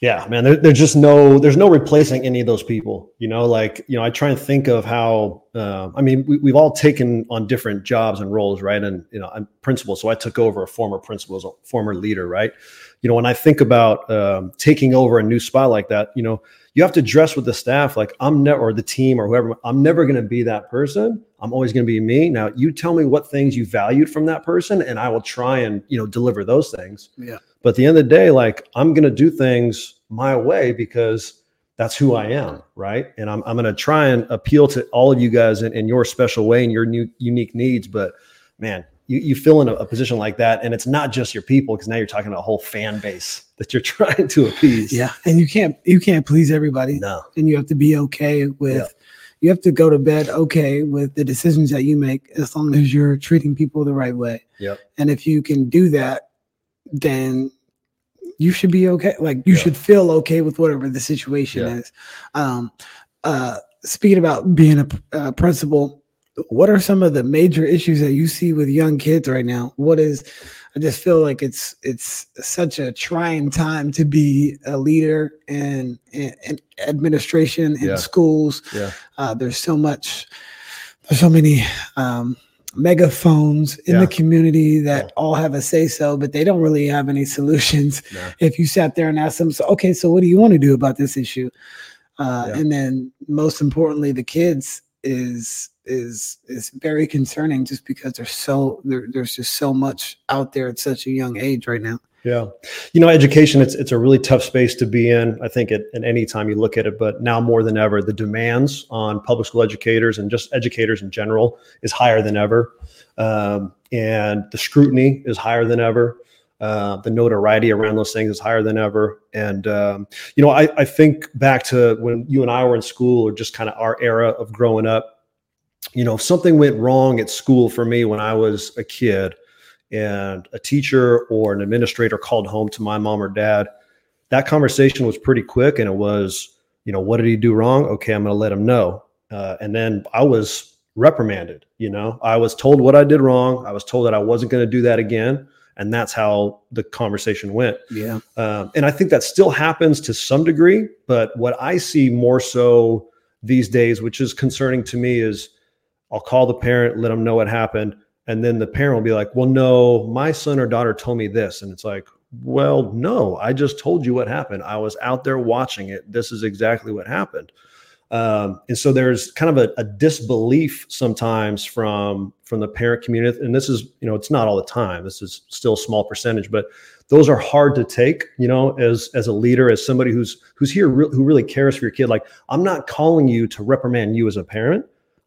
Yeah, man, there, there's just no, there's no replacing any of those people. You know, like, you know, I try and think of how, uh, I mean, we, we've all taken on different jobs and roles, right? And, you know, I'm principal, so I took over a former principal as a former leader, right? You know, when I think about um, taking over a new spot like that, you know, you have to dress with the staff like I'm never, or the team or whoever, I'm never going to be that person. I'm always going to be me. Now, you tell me what things you valued from that person, and I will try and, you know, deliver those things. Yeah. But at the end of the day, like I'm going to do things my way because that's who I am, right? And I'm, I'm going to try and appeal to all of you guys in, in your special way and your new unique needs. But man, you, you fill in a, a position like that, and it's not just your people because now you're talking about a whole fan base that you're trying to appease. Yeah. And you can't you can't please everybody. No. and you have to be okay with Yeah. you have to go to bed okay with the decisions that you make as long as you're treating people the right way yeah and if you can do that then you should be okay like you Yeah. should feel okay with whatever the situation Yeah. is um uh speaking about being a uh, principal what are some of the major issues that you see with young kids right now what is i just feel like it's it's such a trying time to be a leader in in, in administration in Yeah. schools Yeah. uh, there's so much there's so many um megaphones in Yeah. the community that Yeah. all have a say so but they don't really have any solutions No. if you sat there and asked them so okay so what do you want to do about this issue uh, Yeah. and then most importantly the kids is is is very concerning just because there's so there, there's just so much out there at such a young age right now Yeah. You know, education, it's it's a really tough space to be in. I think at, at any time you look at it, but now more than ever, the demands on public school educators and just educators in general is higher than ever. Um, and the scrutiny is higher than ever. Uh, the notoriety around those things is higher than ever. And, um, you know, I, I think back to when you and I were in school or just kind of our era of growing up, you know, if something went wrong at school for me when I was a kid, and a teacher or an administrator called home to my mom or dad, that conversation was pretty quick. And it was, you know, what did he do wrong? Okay, I'm going to let him know. Uh, and then I was reprimanded. You know, I was told what I did wrong. I was told that I wasn't going to do that again. And that's how the conversation went. yeah Um, and I think that still happens to some degree. But what I see more so these days, which is concerning to me, is I'll call the parent, let them know what happened. And then the parent will be like, well, no, my son or daughter told me this. And it's like, well, no, I just told you what happened. I was out there watching it. This is exactly what happened. Um, and so there's kind of a, a disbelief sometimes from from the parent community. And this is, you know, it's not all the time. This is still a small percentage, but those are hard to take you know as as a leader as somebody who's who's here re- who really cares for your kid like i'm not calling you to reprimand you as a parent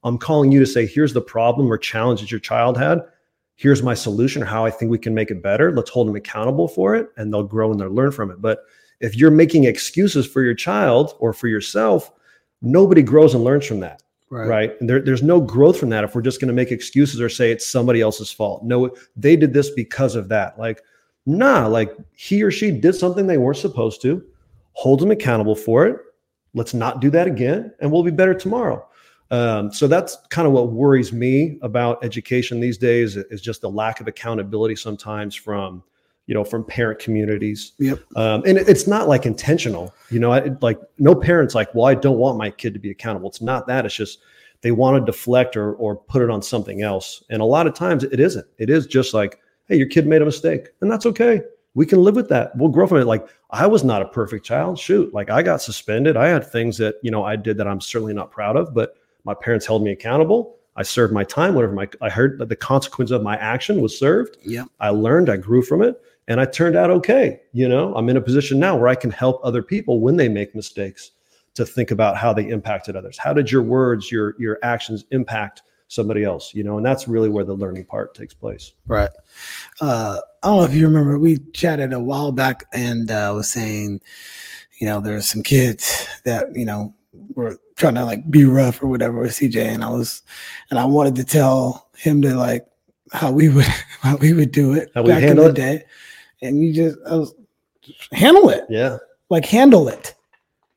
i'm calling you to say here's the problem or challenge that your child had. Here's my solution or how i think we can make it better. Let's hold them accountable for it and they'll grow and they'll learn from it. But if you're making excuses for your child or for yourself nobody grows and learns from that right, And there, there's no growth from that if we're just going to make excuses or say it's somebody else's fault. No they did this because of that. Like nah like he or she did something they weren't supposed to. Hold them accountable for it. Let's not do that again and we'll be better tomorrow um, so that's kind of what worries me about education these days is just the lack of accountability sometimes from you know, from parent communities. Yep. Um, and it's not like intentional, you know, I, like no parents like, well, I don't want my kid to be accountable. It's not that. It's just they want to deflect or or put it on something else. And a lot of times it isn't. It is just like, hey, your kid made a mistake, and that's okay. We can live with that. We'll grow from it. Like I was not a perfect child. Shoot, like I got suspended. I had things that you know I did that I'm certainly not proud of, but my parents held me accountable. I served my time. Whatever my I heard that the consequence of my action was served. Yeah. I learned. I grew from it, and I turned out okay. You know, I'm in a position now where I can help other people when they make mistakes to think about how they impacted others. How did your words, your your actions impact somebody else? You know, and that's really where the learning part takes place. Right. Uh, I don't know if you remember, we chatted a while back and uh, was saying, you know, there's some kids that, you know, were trying to like be rough or whatever with CJ. And I was, and I wanted to tell him to like how we would, how we would do it How back in the it? day. And you just, I was, handle it Yeah. like handle it.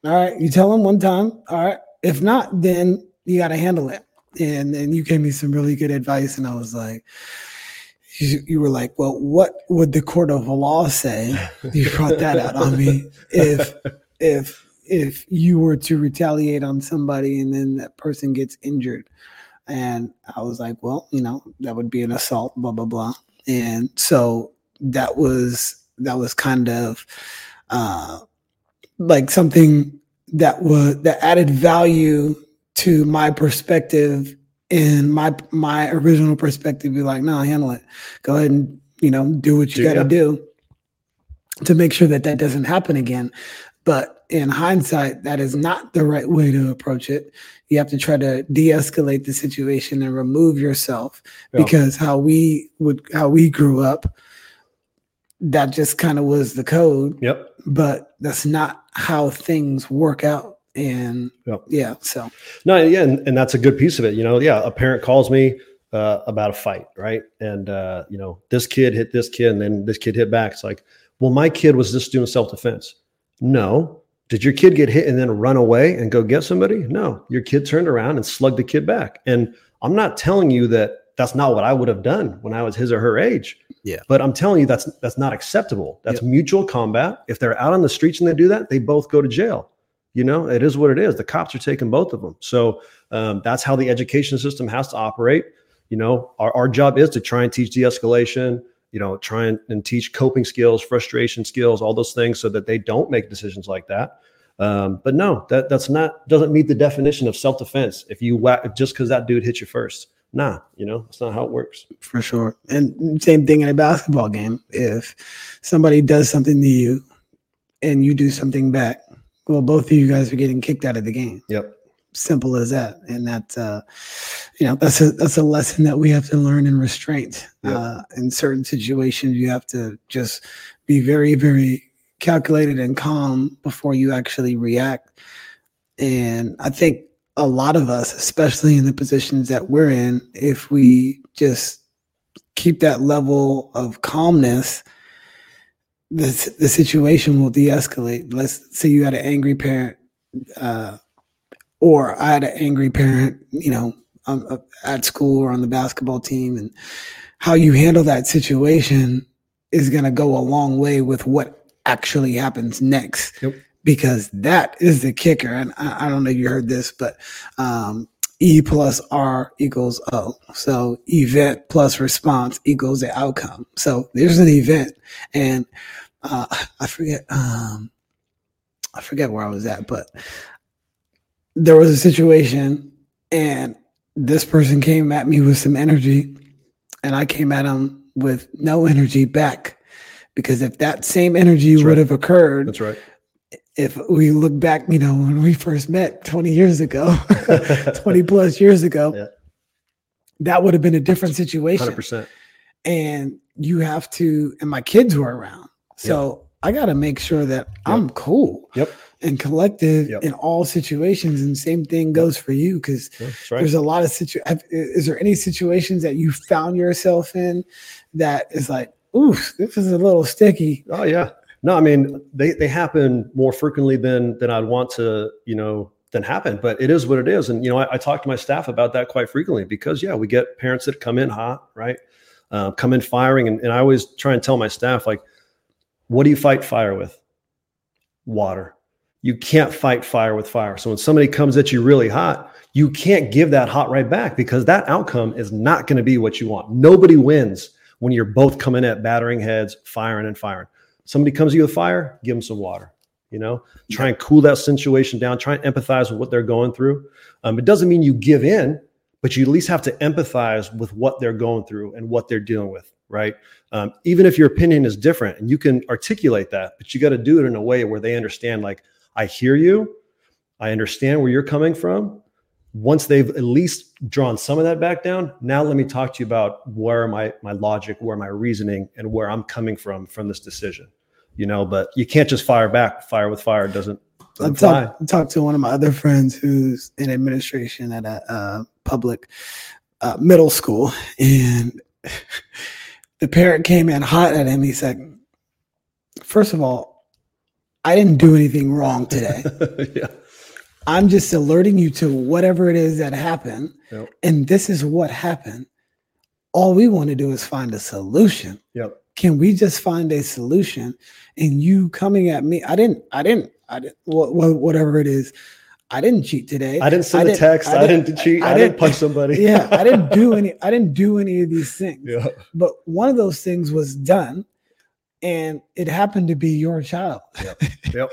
All right. You tell him one time. All right. If not, then you got to handle it. And then you gave me some really good advice. And I was like, you, you were like, well, what would the court of law say? You brought that out on me. If, if, if you were to retaliate on somebody and then that person gets injured. And I was like, well, you know, that would be an assault, blah, blah, blah. And so that was, that was kind of, uh, like something that was that added value to my perspective and my my original perspective be like no handle it go ahead and you know do what you got to yeah. do to make sure that that doesn't happen again but in hindsight that is not the right way to approach it you have to try to de-escalate the situation and remove yourself Yeah. because how we would how we grew up that just kind of was the code Yep. but that's not how things work out. And Yep. yeah, so No, yeah, and, and that's a good piece of it. You know, yeah, a parent calls me uh, about a fight, right? And uh, you know, this kid hit this kid, and then this kid hit back. It's like, well, my kid was just doing self defense. No, did your kid get hit and then run away and go get somebody? No, your kid turned around and slugged the kid back. And I'm not telling you that that's not what I would have done when I was his or her age. Yeah. But I'm telling you that's that's not acceptable. That's mutual combat. If they're out on the streets and they do that, they both go to jail. You know, it is what it is. The cops are taking both of them. So um, that's how the education system has to operate. You know, our, our job is to try and teach de-escalation, you know, try and, and teach coping skills, frustration skills, all those things so that they don't make decisions like that. Um, but no, that that's not doesn't meet the definition of self-defense. If you whack just because that dude hit you first, nah, you know, that's not how it works. for sure. And same thing in a basketball game. If somebody does something to you and you do something back, well, both of you guys are getting kicked out of the game. Yep. Simple as that. And that's uh you know, that's a that's a lesson that we have to learn in restraint. Yep. Uh in certain situations you have to just be very, very calculated and calm before you actually react. And I think a lot of us, especially in the positions that we're in, if we just keep that level of calmness, the, the situation will de-escalate. Let's say you had an angry parent, uh, or I had an angry parent, you know, um, uh, at school or on the basketball team, and how you handle that situation is going to go a long way with what actually happens next. Yep. Because that is the kicker. And I, I don't know if you heard this, but um, E plus R equals O. So event plus response equals the outcome. So there's an event, and uh, I forget. Um, I forget where I was at, but there was a situation, and this person came at me with some energy, and I came at him with no energy back. Because if that same energy That's would right. have occurred, That's right. if we look back, you know, when we first met 20 years ago, 20 plus years ago, Yeah. that would have been a different situation. Hundred percent. And you have to, and my kids were around. So I got to make sure that I'm cool Yep. And collective Yep. in all situations. And same thing goes for you because right. there's a lot of situ. have- Is there any situations that you found yourself in that is like, ooh, this is a little sticky? Oh yeah. No, I mean they they happen more frequently than than I'd want to, you know, than happen. But it is what it is. And you know, I, I talk to my staff about that quite frequently because yeah, we get parents that come in hot, right? Uh, come in firing, and, and I always try and tell my staff like, What do you fight fire with? Water. You can't fight fire with fire. So when somebody comes at you really hot, you can't give that hot right back because that outcome is not going to be what you want. Nobody wins when you're both coming at battering heads, firing and firing. Somebody comes to you with fire, give them some water. You know, try and cool that situation down. Try and empathize with what they're going through. Um, it doesn't mean you give in, but you at least have to empathize with what they're going through and what they're dealing with, right? Um, even if your opinion is different and you can articulate that, but you got to do it in a way where they understand, like, I hear you, I understand where you're coming from. Once they've at least drawn some of that back down, now let me talk to you about where my my logic, where my reasoning, and where I'm coming from from this decision. You know, but you can't just fire back. Fire with fire doesn't. I talked talk to one of my other friends who's in administration at a uh, public uh, middle school, and the parent came in hot at him. He said, First of all, I didn't do anything wrong today. yeah. I'm just alerting you to whatever it is that happened. Yep. And this is what happened. All we want to do is find a solution. Yep. Can we just find a solution? And you coming at me, I didn't, I didn't, I didn't, wh- wh- whatever it is, I didn't cheat today. I didn't send a text. I didn't, cheat. I, didn't, punch somebody. yeah, I didn't do any. I didn't do any of these things. yeah. But one of those things was done, and it happened to be your child. Yep.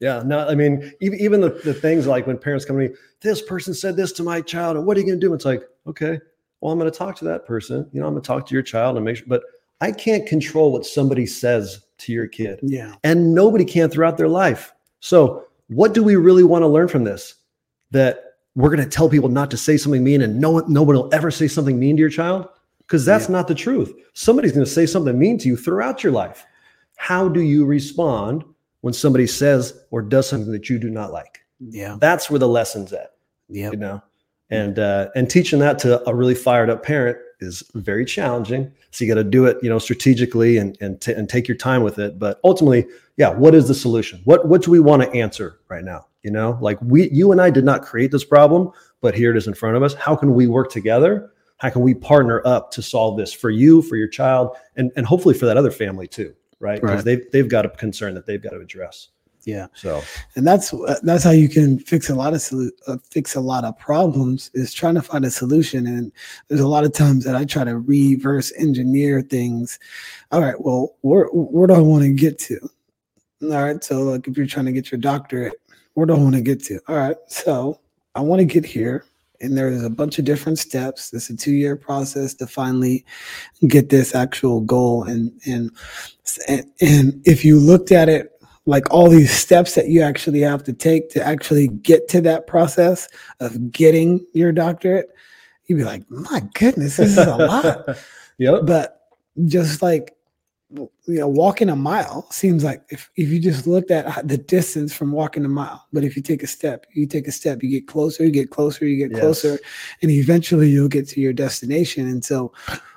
Yeah. No, I mean, even, even the, the things like when parents come to me, this person said this to my child, and what are you going to do? It's like, okay, well, I'm going to talk to that person. You know, I'm going to talk to your child and make sure, but I can't control what somebody says to your kid, Yeah. and nobody can throughout their life. So, what do we really want to learn from this? That we're going to tell people not to say something mean, and no one, no one will ever say something mean to your child, because that's not the truth. Somebody's going to say something mean to you throughout your life. How do you respond when somebody says or does something that you do not like? Yeah. That's where the lesson's at, Yeah. you know. And uh, and teaching that to a really fired up parent is very challenging. So you got to do it, you know, strategically and and t- and take your time with it. But ultimately, yeah, what is the solution? What what do we want to answer right now? You know, like we, you and I did not create this problem, but here it is in front of us. How can we work together? How can we partner up to solve this for you, for your child, and and hopefully for that other family too, right? Because Right. they've they've got a concern that they've got to address. Yeah. So and that's that's how you can fix a lot of uh, fix a lot of problems is trying to find a solution and there's a lot of times that i try to reverse engineer things all right well where where do i want to get to all right so like if you're trying to get your doctorate where do i want to get to all right so i want to get here and there's a bunch of different steps it's a two-year process to finally get this actual goal and and and, and if you looked at it like all these steps that you actually have to take to actually get to that process of getting your doctorate, you'd be like, my goodness, this is a lot. yep. But just like you know, walking a mile seems like if, if you just looked at the distance from walking a mile, but if you take a step, you take a step, you get closer, you get closer, you get Yes. closer, and eventually you'll get to your destination. And so,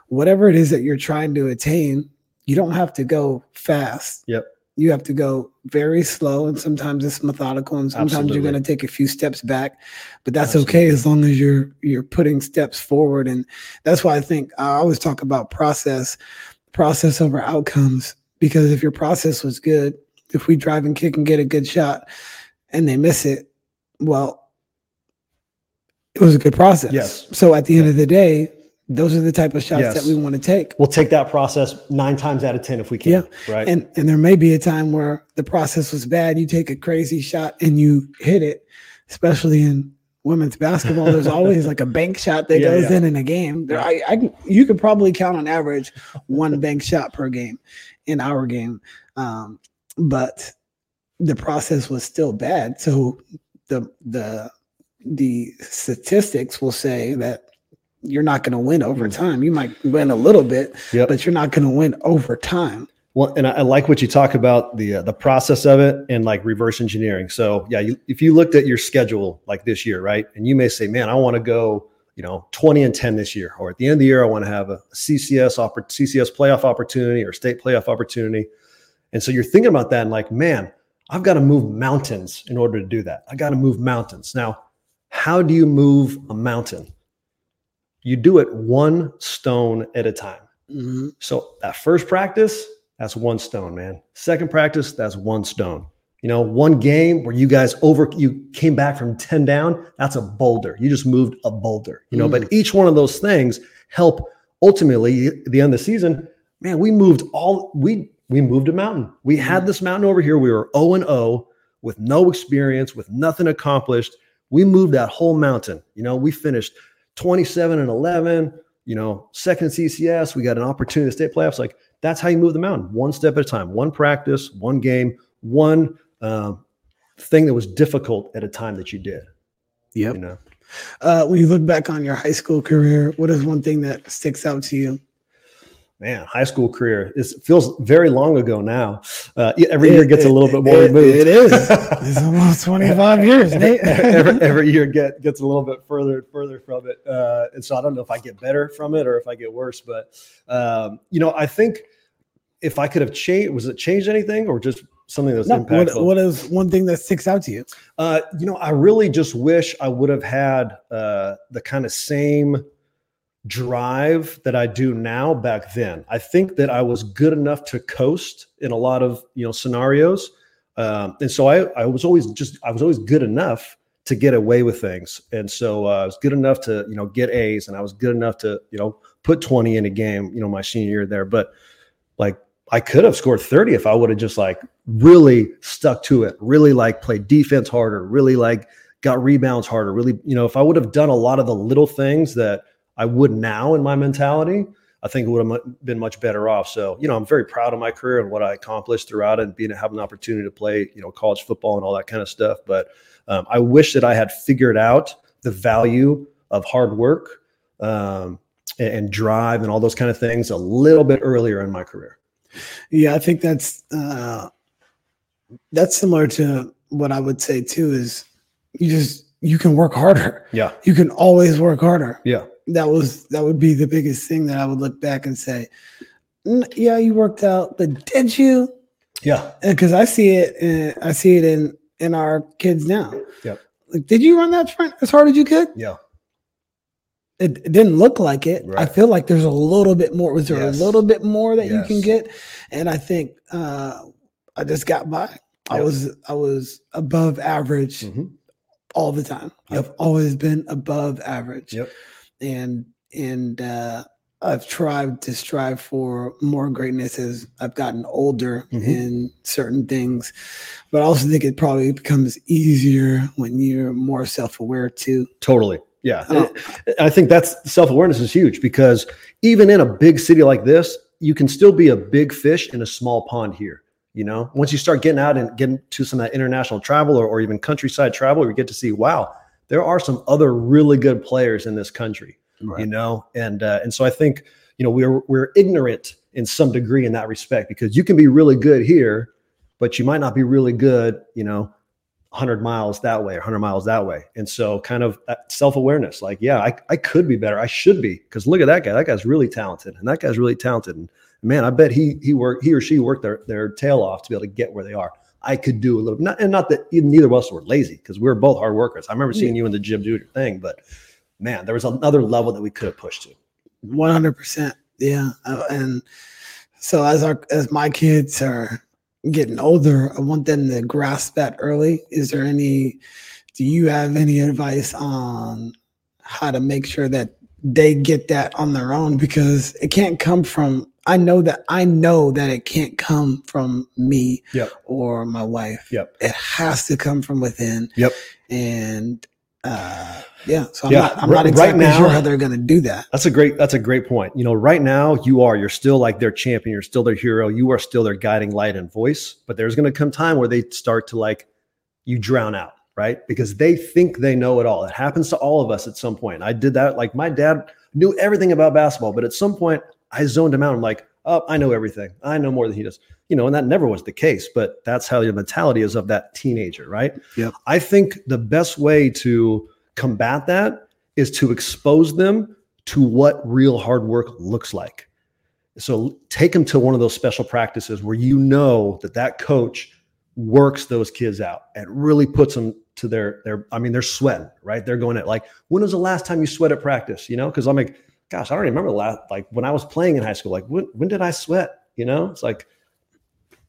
whatever it is that you're trying to attain, you don't have to go fast. Yep. You have to go very slow, and sometimes it's methodical, and sometimes Absolutely. you're going to take a few steps back. But that's Absolutely. okay as long as you're you're putting steps forward, and that's why I think I always talk about process, process over outcomes. Because if your process was good, if we drive and kick and get a good shot, and they miss it, well, it was a good process. Yes. So at the end of the day, those are the type of shots Yes. that we want to take. We'll take that process nine times out of ten if we can. Yeah. Right. And and there may be a time where the process was bad. You take a crazy shot and you hit it, especially in women's basketball. There's always like a bank shot that Yeah, goes yeah. in in a game. There, I, I you could probably count on average one bank shot per game in our game, um, but the process was still bad. So the the the statistics will say that you're not going to win over time. You might win a little bit, Yep. but you're not going to win over time. Well, and I, I like what you talk about the uh, the process of it and like reverse engineering. So yeah, you, if you looked at your schedule like this year, right, and you may say, "Man, I want to go, you know, twenty and ten this year," or at the end of the year, I want to have a CCS oppor- CCS playoff opportunity or state playoff opportunity. And so you're thinking about that and like, man, I've got to move mountains in order to do that. I got to move mountains. Now, how do you move a mountain? You do it one stone at a time. Mhm. So that first practice, that's one stone, man. Second practice, that's one stone. You know, one game where you guys over you came back from 10 down, that's a boulder. You just moved a boulder, you know, mm. but each one of those things help ultimately the end of the season. Man, we moved all we we moved a mountain. We had mm. this mountain over here. We were 0 and 0 with no experience, with nothing accomplished. We moved that whole mountain. You know, we finished 27 and 11, you know, second CCS. We got an opportunity to stay playoffs. Like that's how you move the mountain, one step at a time, one practice, one game, one uh, thing that was difficult at a time that you did. Yep. You know, uh, when you look back on your high school career, what is one thing that sticks out to you? Man, high school career it feels very long ago now. Uh, every it, year gets it, a little bit more it, removed. It is. It's almost twenty five years. every, every, year get, gets a little bit further and further from it, uh, and so I don't know if I get better from it or if I get worse. But um, you know, I think if I could have changed, was it changed anything or just something that's no, impactful? What, what is one thing that sticks out to you? Uh, you know, I really just wish I would have had uh, the kind of same drive that I do now back then. I think that I was good enough to coast in a lot of you know scenarios, um, and so I, I was always just I was always good enough to get away with things, and so uh, I was good enough to you know get A's, and I was good enough to you know put twenty in a game, you know, my senior year there, but I could have scored 30 if I would have just like really stuck to it, really like played defense harder, really like got rebounds harder, really, you know, if I would have done a lot of the little things that I would now in my mentality, I think it would have been much better off. So, you know, I'm very proud of my career and what I accomplished throughout and being having an opportunity to play, you know, college football and all that kind of stuff. But um, I wish that I had figured out the value of hard work um, and drive and all those kind of things a little bit earlier in my career. Yeah, I think that's uh, that's similar to what I would say too. Is you just you can work harder. Yeah, you can always work harder. Yeah, that was that would be the biggest thing that I would look back and say, yeah, you worked out, but did you? Yeah, because I see it. In, I see it in in our kids now. Yeah, like, did you run that sprint as hard as you could? Yeah it, it didn't look like it. Right. I feel like there's a little bit more. Was there yes. a little bit more that yes. you can get? And I think uh, I just got by. Yep. I was I was above average mm-hmm. all the time. Yep. I've always been above average. Yep. And and uh, I've tried to strive for more greatness as I've gotten older mm-hmm. in certain things. But I also think it probably becomes easier when you're more self aware too. Totally. Yeah. Oh. I think that's self awareness is huge because even in a big city like this, you can still be a big fish in a small pond here. You know, once you start getting out and getting to some of that international travel or, or even countryside travel, you get to see, wow, there are some other really good players in this country. Right. You know, and uh, and so I think you know we're we're ignorant in some degree in that respect because you can be really good here, but you might not be really good, you know, 100 miles that way or 100 miles that way. And so, kind of self awareness like, yeah, I, I could be better. I should be. Because look at that guy. That guy's really talented. And that guy's really talented. And man, I bet he, he worked, he or she worked their, their tail off to be able to get where they are. I could do a little, not, and not that neither of us were lazy because we were both hard workers. I remember seeing you in the gym do your thing, but man, there was another level that we could have pushed to. 100%. Yeah. Uh, and so, as our, as my kids are, getting older, I want them to grasp that early. Is there any, do you have any advice on how to make sure that they get that on their own? Because it can't come from, I know that, I know that it can't come from me yep. or my wife. Yep. It has to come from within. Yep. And, uh, yeah. So I'm yeah. not, I'm not exactly right now, sure how they're going to do that. That's a great, that's a great point. You know, right now you are, you're still like their champion. You're still their hero. You are still their guiding light and voice, but there's going to come time where they start to like, you drown out, right? Because they think they know it all. It happens to all of us at some point. I did that. Like my dad knew everything about basketball, but at some point I zoned him out. I'm like, oh, I know everything. I know more than he does. You know, and that never was the case, but that's how your mentality is of that teenager, right? Yeah. I think the best way to combat that is to expose them to what real hard work looks like. So take them to one of those special practices where you know that that coach works those kids out and really puts them to their their I mean they're sweating, right? They're going at like when was the last time you sweat at practice, you know? Cuz I'm like gosh, I don't remember the last like when I was playing in high school like when when did I sweat, you know? It's like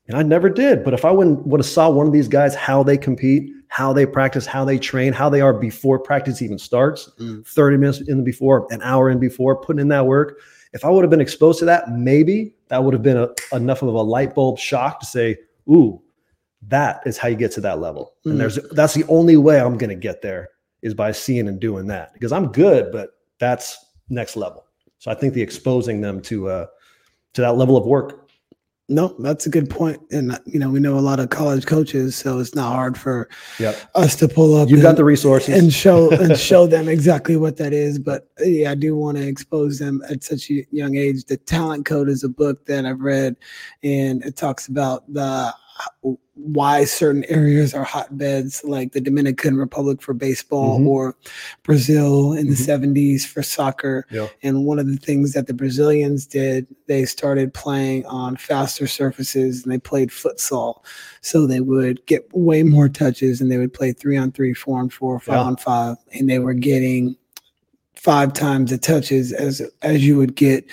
And I never did. But if I wouldn't would have saw one of these guys how they compete, how they practice, how they train, how they are before practice even starts, Mm. 30 minutes in before, an hour in before, putting in that work. If I would have been exposed to that, maybe that would have been a, enough of a light bulb shock to say, ooh, that is how you get to that level. Mm. And there's that's the only way I'm gonna get there is by seeing and doing that. Because I'm good, but that's next level. So I think the exposing them to uh to that level of work No, that's a good point. And you know, we know a lot of college coaches, so it's not hard for Yep. us to pull up. You've got the resources. and show and show them exactly what that is. But yeah, I do want to expose them at such a young age. The Talent Code is a book that I've read, and it talks about the why certain areas are hotbeds, like the Dominican Republic for baseball Mhm. or Brazil in the Mhm. '70s for soccer. Yeah. And one of the things that the Brazilians did, they started playing on faster surfaces and they played futsal. So they would get way more touches and they would play three on three, four on four, five Yeah. on five, and they were getting five times the touches as as you would get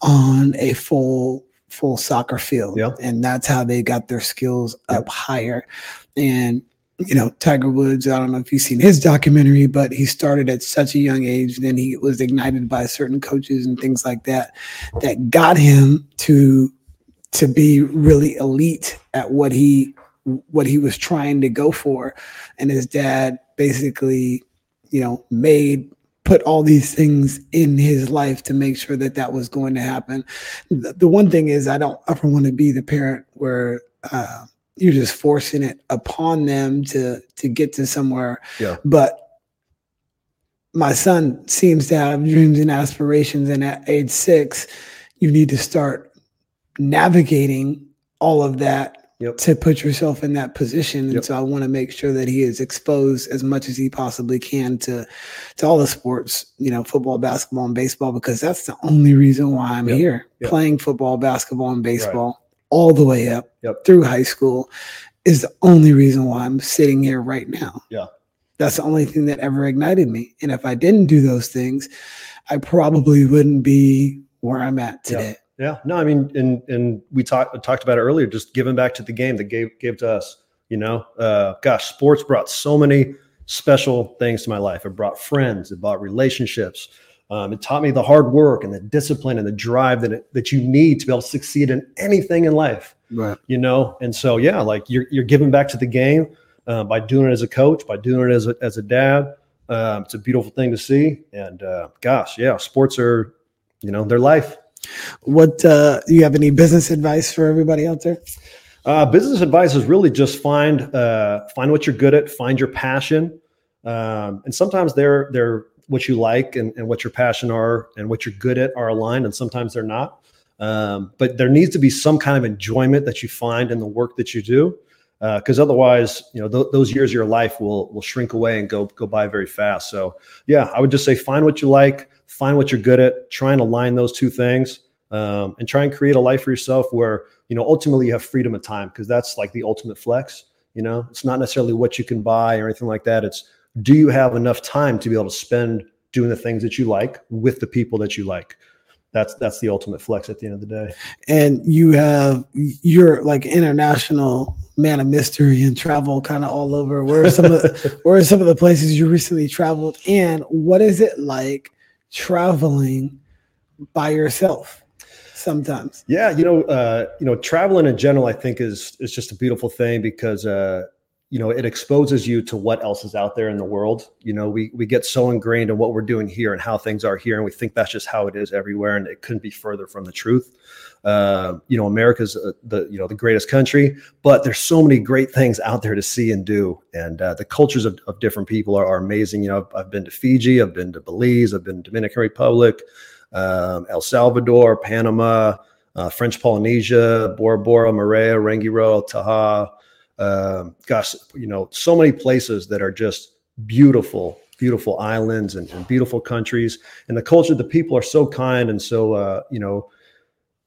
on a full full soccer field. Yeah. And that's how they got their skills up higher. And you know, Tiger Woods, I don't know if you've seen his documentary, but he started at such a young age. Then he was ignited by certain coaches and things like that that got him to to be really elite at what he what he was trying to go for. And his dad basically, you know, made put all these things in his life to make sure that that was going to happen. The, the one thing is, I don't ever want to be the parent where uh, you're just forcing it upon them to to get to somewhere. Yeah. But my son seems to have dreams and aspirations, and at age six, you need to start navigating all of that Yep. to put yourself in that position. And Yep. so I want to make sure that he is exposed as much as he possibly can to to all the sports, you know, football, basketball, and baseball, because that's the only reason why I'm Yep. here playing football, basketball, and baseball all the way up through high school is the only reason why I'm sitting here right now. Yeah. That's the only thing that ever ignited me. And if I didn't do those things, I probably wouldn't be where I'm at today. Yeah, no, I mean, and and we talked talked about it earlier, just giving back to the game that gave gave to us. You know, uh, gosh, sports brought so many special things to my life. It brought friends, it brought relationships. Um, it taught me the hard work and the discipline and the drive that it, that you need to be able to succeed in anything in life. Right. You know, and so yeah, like you're you're giving back to the game uh, by doing it as a coach, by doing it as a as a dad. Um, it's a beautiful thing to see, and uh, gosh, yeah, sports are, you know, their life. What uh you have any business advice for everybody out there? Uh, business advice is really just find uh, find what you're good at, find your passion, um, and sometimes they're they're what you like and, and what your passion are and what you're good at are aligned, and sometimes they're not. Um, but there needs to be some kind of enjoyment that you find in the work that you do, because otherwise, you know, th- those years of your life will will shrink away and go go by very fast. So, yeah, I would just say find what you like, find what you're good at, try and align those two things, um, and try and create a life for yourself where you know ultimately you have freedom of time because that's like the ultimate flex. You know, it's not necessarily what you can buy or anything like that. It's do you have enough time to be able to spend doing the things that you like with the people that you like. That's that's the ultimate flex at the end of the day. And you have you're like international man of mystery and travel kind of all over. Where are some of the, where are some of the places you recently traveled? And what is it like traveling by yourself sometimes? Yeah, you know, uh, you know, traveling in general, I think is is just a beautiful thing because uh, you know it exposes you to what else is out there in the world. You know, we we get so ingrained in what we're doing here and how things are here, and we think that's just how it is everywhere, and it couldn't be further from the truth. Uh, you know, America's uh, the you know the greatest country, but there's so many great things out there to see and do, and uh, the cultures of, of different people are, are amazing. You know, I've, I've been to Fiji, I've been to Belize, I've been to Dominican Republic, um, El Salvador, Panama, uh, French Polynesia, Bora Bora, Moorea, Rangiroa, Taha'a. Um, gosh, you know, so many places that are just beautiful, beautiful islands and, and beautiful countries. And the culture, the people are so kind and so, uh, you know,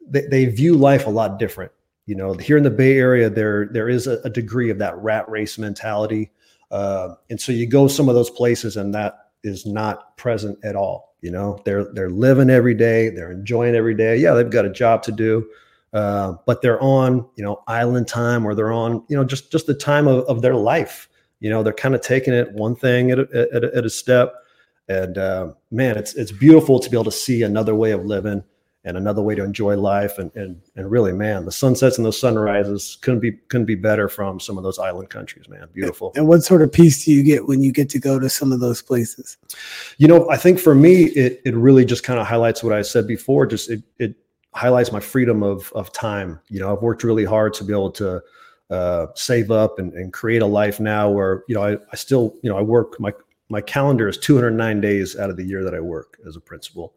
they, they view life a lot different. You know, here in the Bay Area, there there is a, a degree of that rat race mentality, uh, and so you go some of those places, and that is not present at all. You know, they're they're living every day, they're enjoying every day. Yeah, they've got a job to do, uh, but they're on you know island time or they're on you know just just the time of, of their life. You know, they're kind of taking it one thing at a, at a, at a step. And uh, man, it's it's beautiful to be able to see another way of living and another way to enjoy life. And and and really, man, the sunsets and those sunrises couldn't be couldn't be better from some of those island countries, man. Beautiful. And what sort of peace do you get when you get to go to some of those places? You know, I think for me, it it really just kind of highlights what I said before. Just it it highlights my freedom of of time. You know, I've worked really hard to be able to uh, save up and, and create a life now where you know I, I still you know I work my my calendar is 209 days out of the year that I work as a principal,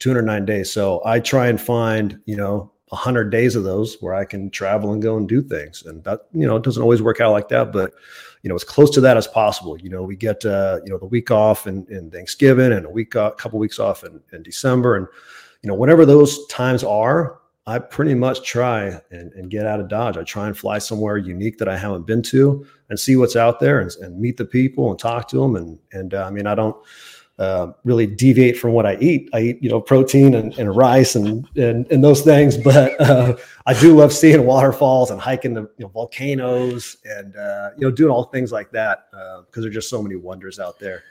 209 days. So I try and find, you know, 100 days of those where I can travel and go and do things. And that, you know, it doesn't always work out like that, but, you know, as close to that as possible. You know, we get, uh, you know, the week off and, in Thanksgiving and a week, a couple weeks off in, in December. And, you know, whenever those times are, I pretty much try and, and, get out of Dodge. I try and fly somewhere unique that I haven't been to and see what's out there and, and meet the people and talk to them. And, and uh, I mean, I don't uh, really deviate from what I eat. I eat, you know, protein and, and rice and, and, and those things, but uh, I do love seeing waterfalls and hiking the you know, volcanoes and, uh, you know, doing all things like that because uh, there's just so many wonders out there.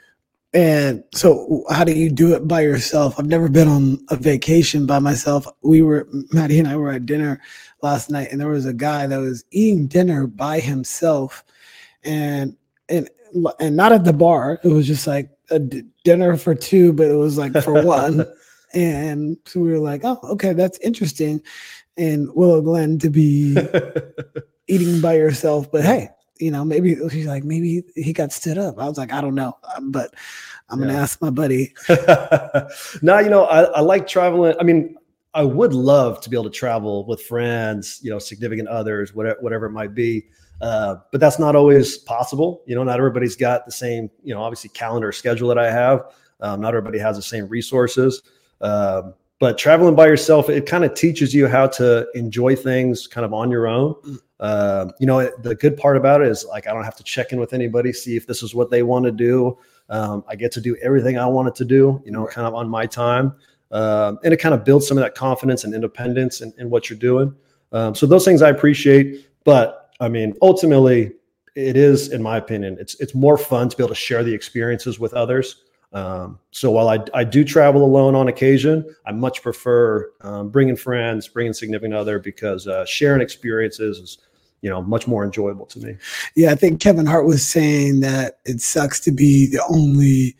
And so, how do you do it by yourself? I've never been on a vacation by myself. We were, Maddie and I were at dinner last night, and there was a guy that was eating dinner by himself, and and and not at the bar. It was just like a d- dinner for two, but it was like for one. And so we were like, oh, okay, that's interesting. And Willow Glen to be eating by yourself, but hey, you know, maybe she's like, maybe he got stood up. I was like, I don't know, um, but I'm yeah. gonna ask my buddy. now, you know, I, I like traveling. I mean, I would love to be able to travel with friends, you know, significant others, whatever, whatever it might be. Uh, but that's not always possible. You know, not everybody's got the same, you know, obviously calendar schedule that I have. Um, not everybody has the same resources. Um, but traveling by yourself, it kind of teaches you how to enjoy things kind of on your own. Uh, you know, the good part about it is like I don't have to check in with anybody, see if this is what they want to do. Um, I get to do everything I wanted to do, you know, kind of on my time. Um, and it kind of builds some of that confidence and independence in, in what you're doing. Um, so those things I appreciate. But I mean, ultimately, it is, in my opinion, it's it's more fun to be able to share the experiences with others. Um, so while I, I do travel alone on occasion, I much prefer um, bringing friends, bringing significant other because uh, sharing experiences is you know much more enjoyable to me. Yeah i think kevin hart was saying that it sucks to be the only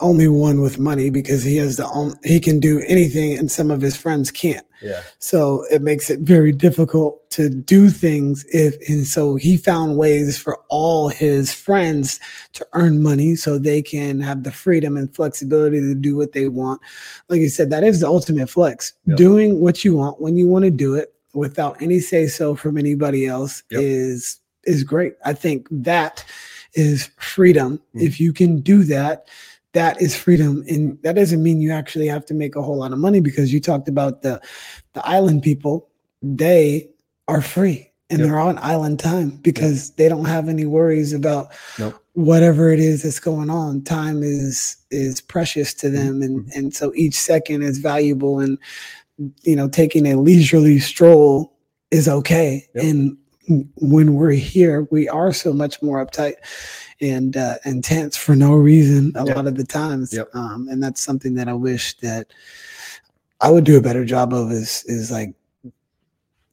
only one with money because he has the he can do anything and some of his friends can't yeah so it makes it very difficult to do things if and so he found ways for all his friends to earn money so they can have the freedom and flexibility to do what they want like you said that is the ultimate flex yep. doing what you want when you want to do it without any say so from anybody else yep. is is great. I think that is freedom. Mm-hmm. If you can do that, that is freedom. And that doesn't mean you actually have to make a whole lot of money because you talked about the the island people, they are free and yep. they're on island time because yep. they don't have any worries about nope. whatever it is that's going on. Time is is precious to them and mm-hmm. and so each second is valuable and you know, taking a leisurely stroll is okay. Yep. And when we're here, we are so much more uptight and uh, intense for no reason a yep. lot of the times. Yep. Um, and that's something that I wish that I would do a better job of is is like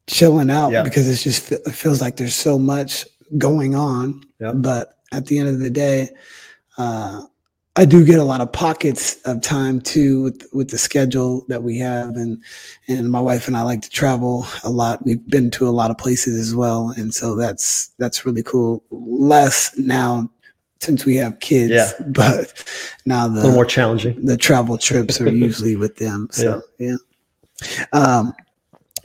chilling out yep. because it's just it feels like there's so much going on. But at the end of the day, uh, I do get a lot of pockets of time too with with the schedule that we have and and my wife and I like to travel a lot. We've been to a lot of places as well and so that's that's really cool. Less now since we have kids, yeah. but now the more challenging. The travel trips are usually with them. So yeah. yeah. Um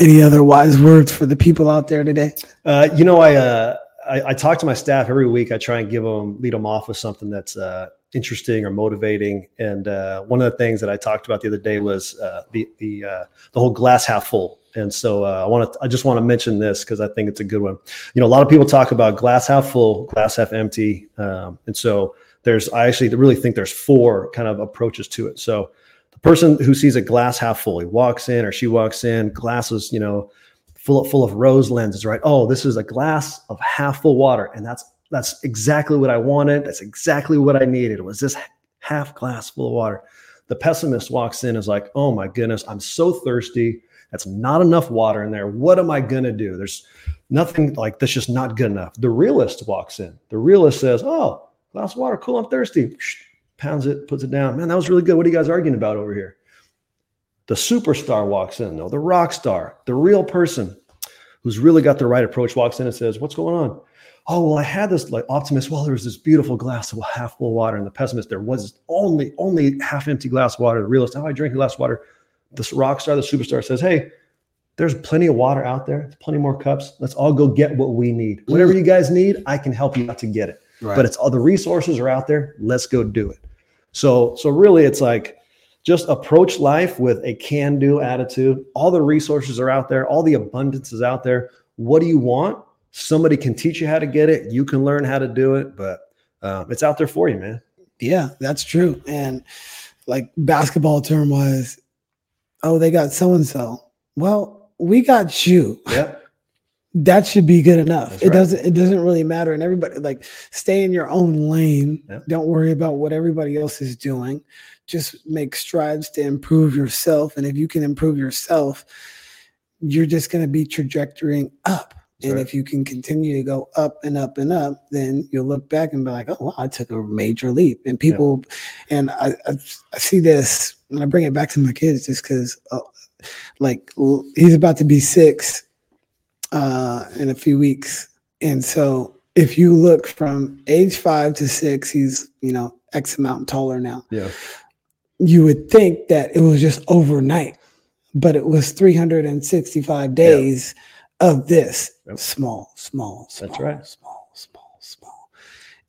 any other wise words for the people out there today? Uh, you know, I, uh, I, I talk to my staff every week. I try and give them lead them off with something that's uh, interesting or motivating. And uh, one of the things that I talked about the other day was uh, the the uh, the whole glass half full. And so uh, I want to I just want to mention this because I think it's a good one. You know, a lot of people talk about glass half full, glass half empty, um, and so there's I actually really think there's four kind of approaches to it. So the person who sees a glass half full, he walks in or she walks in, glasses, you know full of, full of rose lenses, right? Oh, this is a glass of half full water, and that's that's exactly what I wanted. That's exactly what I needed. Was this half glass full of water? The pessimist walks in is like, oh my goodness, I'm so thirsty. That's not enough water in there. What am I gonna do? There's nothing like that's just not good enough. The realist walks in. The realist says, oh, glass of water, cool, I'm thirsty. Pounds it, puts it down. Man, that was really good. What are you guys arguing about over here? The superstar walks in, though, the rock star, the real person who's really got the right approach walks in and says, What's going on? Oh, well, I had this like optimist. Well, there was this beautiful glass of half full water, and the pessimist, there was only only half empty glass of water. The realist, oh, I drink a glass of water. This rock star, the superstar says, Hey, there's plenty of water out there, plenty more cups. Let's all go get what we need. Whatever you guys need, I can help you out to get it. Right. But it's all the resources are out there. Let's go do it. So, so really, it's like just approach life with a can do attitude. All the resources are out there, all the abundance is out there. What do you want? Somebody can teach you how to get it. You can learn how to do it, but uh, it's out there for you, man. Yeah, that's true. And like basketball term was, oh, they got so and so. Well, we got you. Yeah. that should be good enough. That's it right. doesn't it doesn't really matter. And everybody like stay in your own lane. Don't worry about what everybody else is doing just make strides to improve yourself. And if you can improve yourself, you're just going to be trajectorying up. That's and right. if you can continue to go up and up and up, then you'll look back and be like, oh, wow, I took a major leap. And people, and I, I, I, see this, and I bring it back to my kids just because, uh, like, he's about to be six uh, in a few weeks. And so if you look from age five to six, he's, you know, X amount taller now. Yeah you would think that it was just overnight, but it was 365 days yep. of this yep. small, small, small, that's right, small, small, small,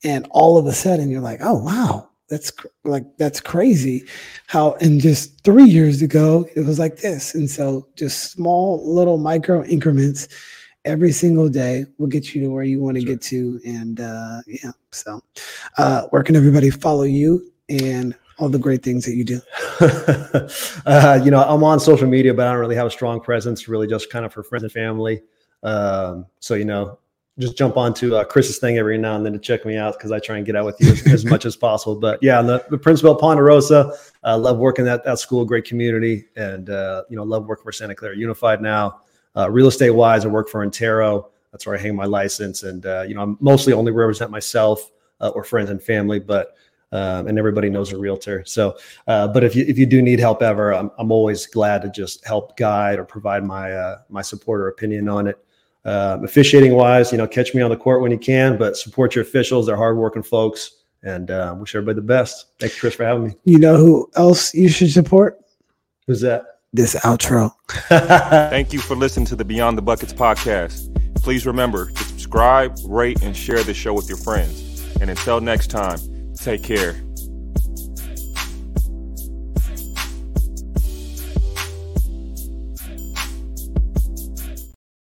and all of a sudden you're like, oh wow, that's like that's crazy. How in just three years ago it was like this, and so just small little micro increments every single day will get you to where you want to get to and uh yeah so uh where can everybody follow you and all the great things that you do? uh, you know, I'm on social media, but I don't really have a strong presence, really just kind of for friends and family. Um, so, you know, just jump onto uh, Chris's thing every now and then to check me out because I try and get out with you as, as much as possible. But yeah, the, the Principal Ponderosa, uh, love working at that school, great community, and uh, you know, love working for Santa Clara Unified now. Uh, real estate wise, I work for Intero. That's where I hang my license, and uh, you know, I'm mostly only represent myself uh, or friends and family, but um, and everybody knows a realtor. So, but if you if you do need help ever, I'm, I'm always glad to just help guide or provide my my support or opinion on it. Um, officiating wise, you know, catch me on the court when you can, but support your officials. They're hardworking folks, and uh, wish everybody the best. Thanks, Chris, for having me. You know who else you should support? Who's that? This outro. Thank you for listening to the Beyond the Buckets podcast. Please remember to subscribe, rate, and share the show with your friends. And until next time. Take care.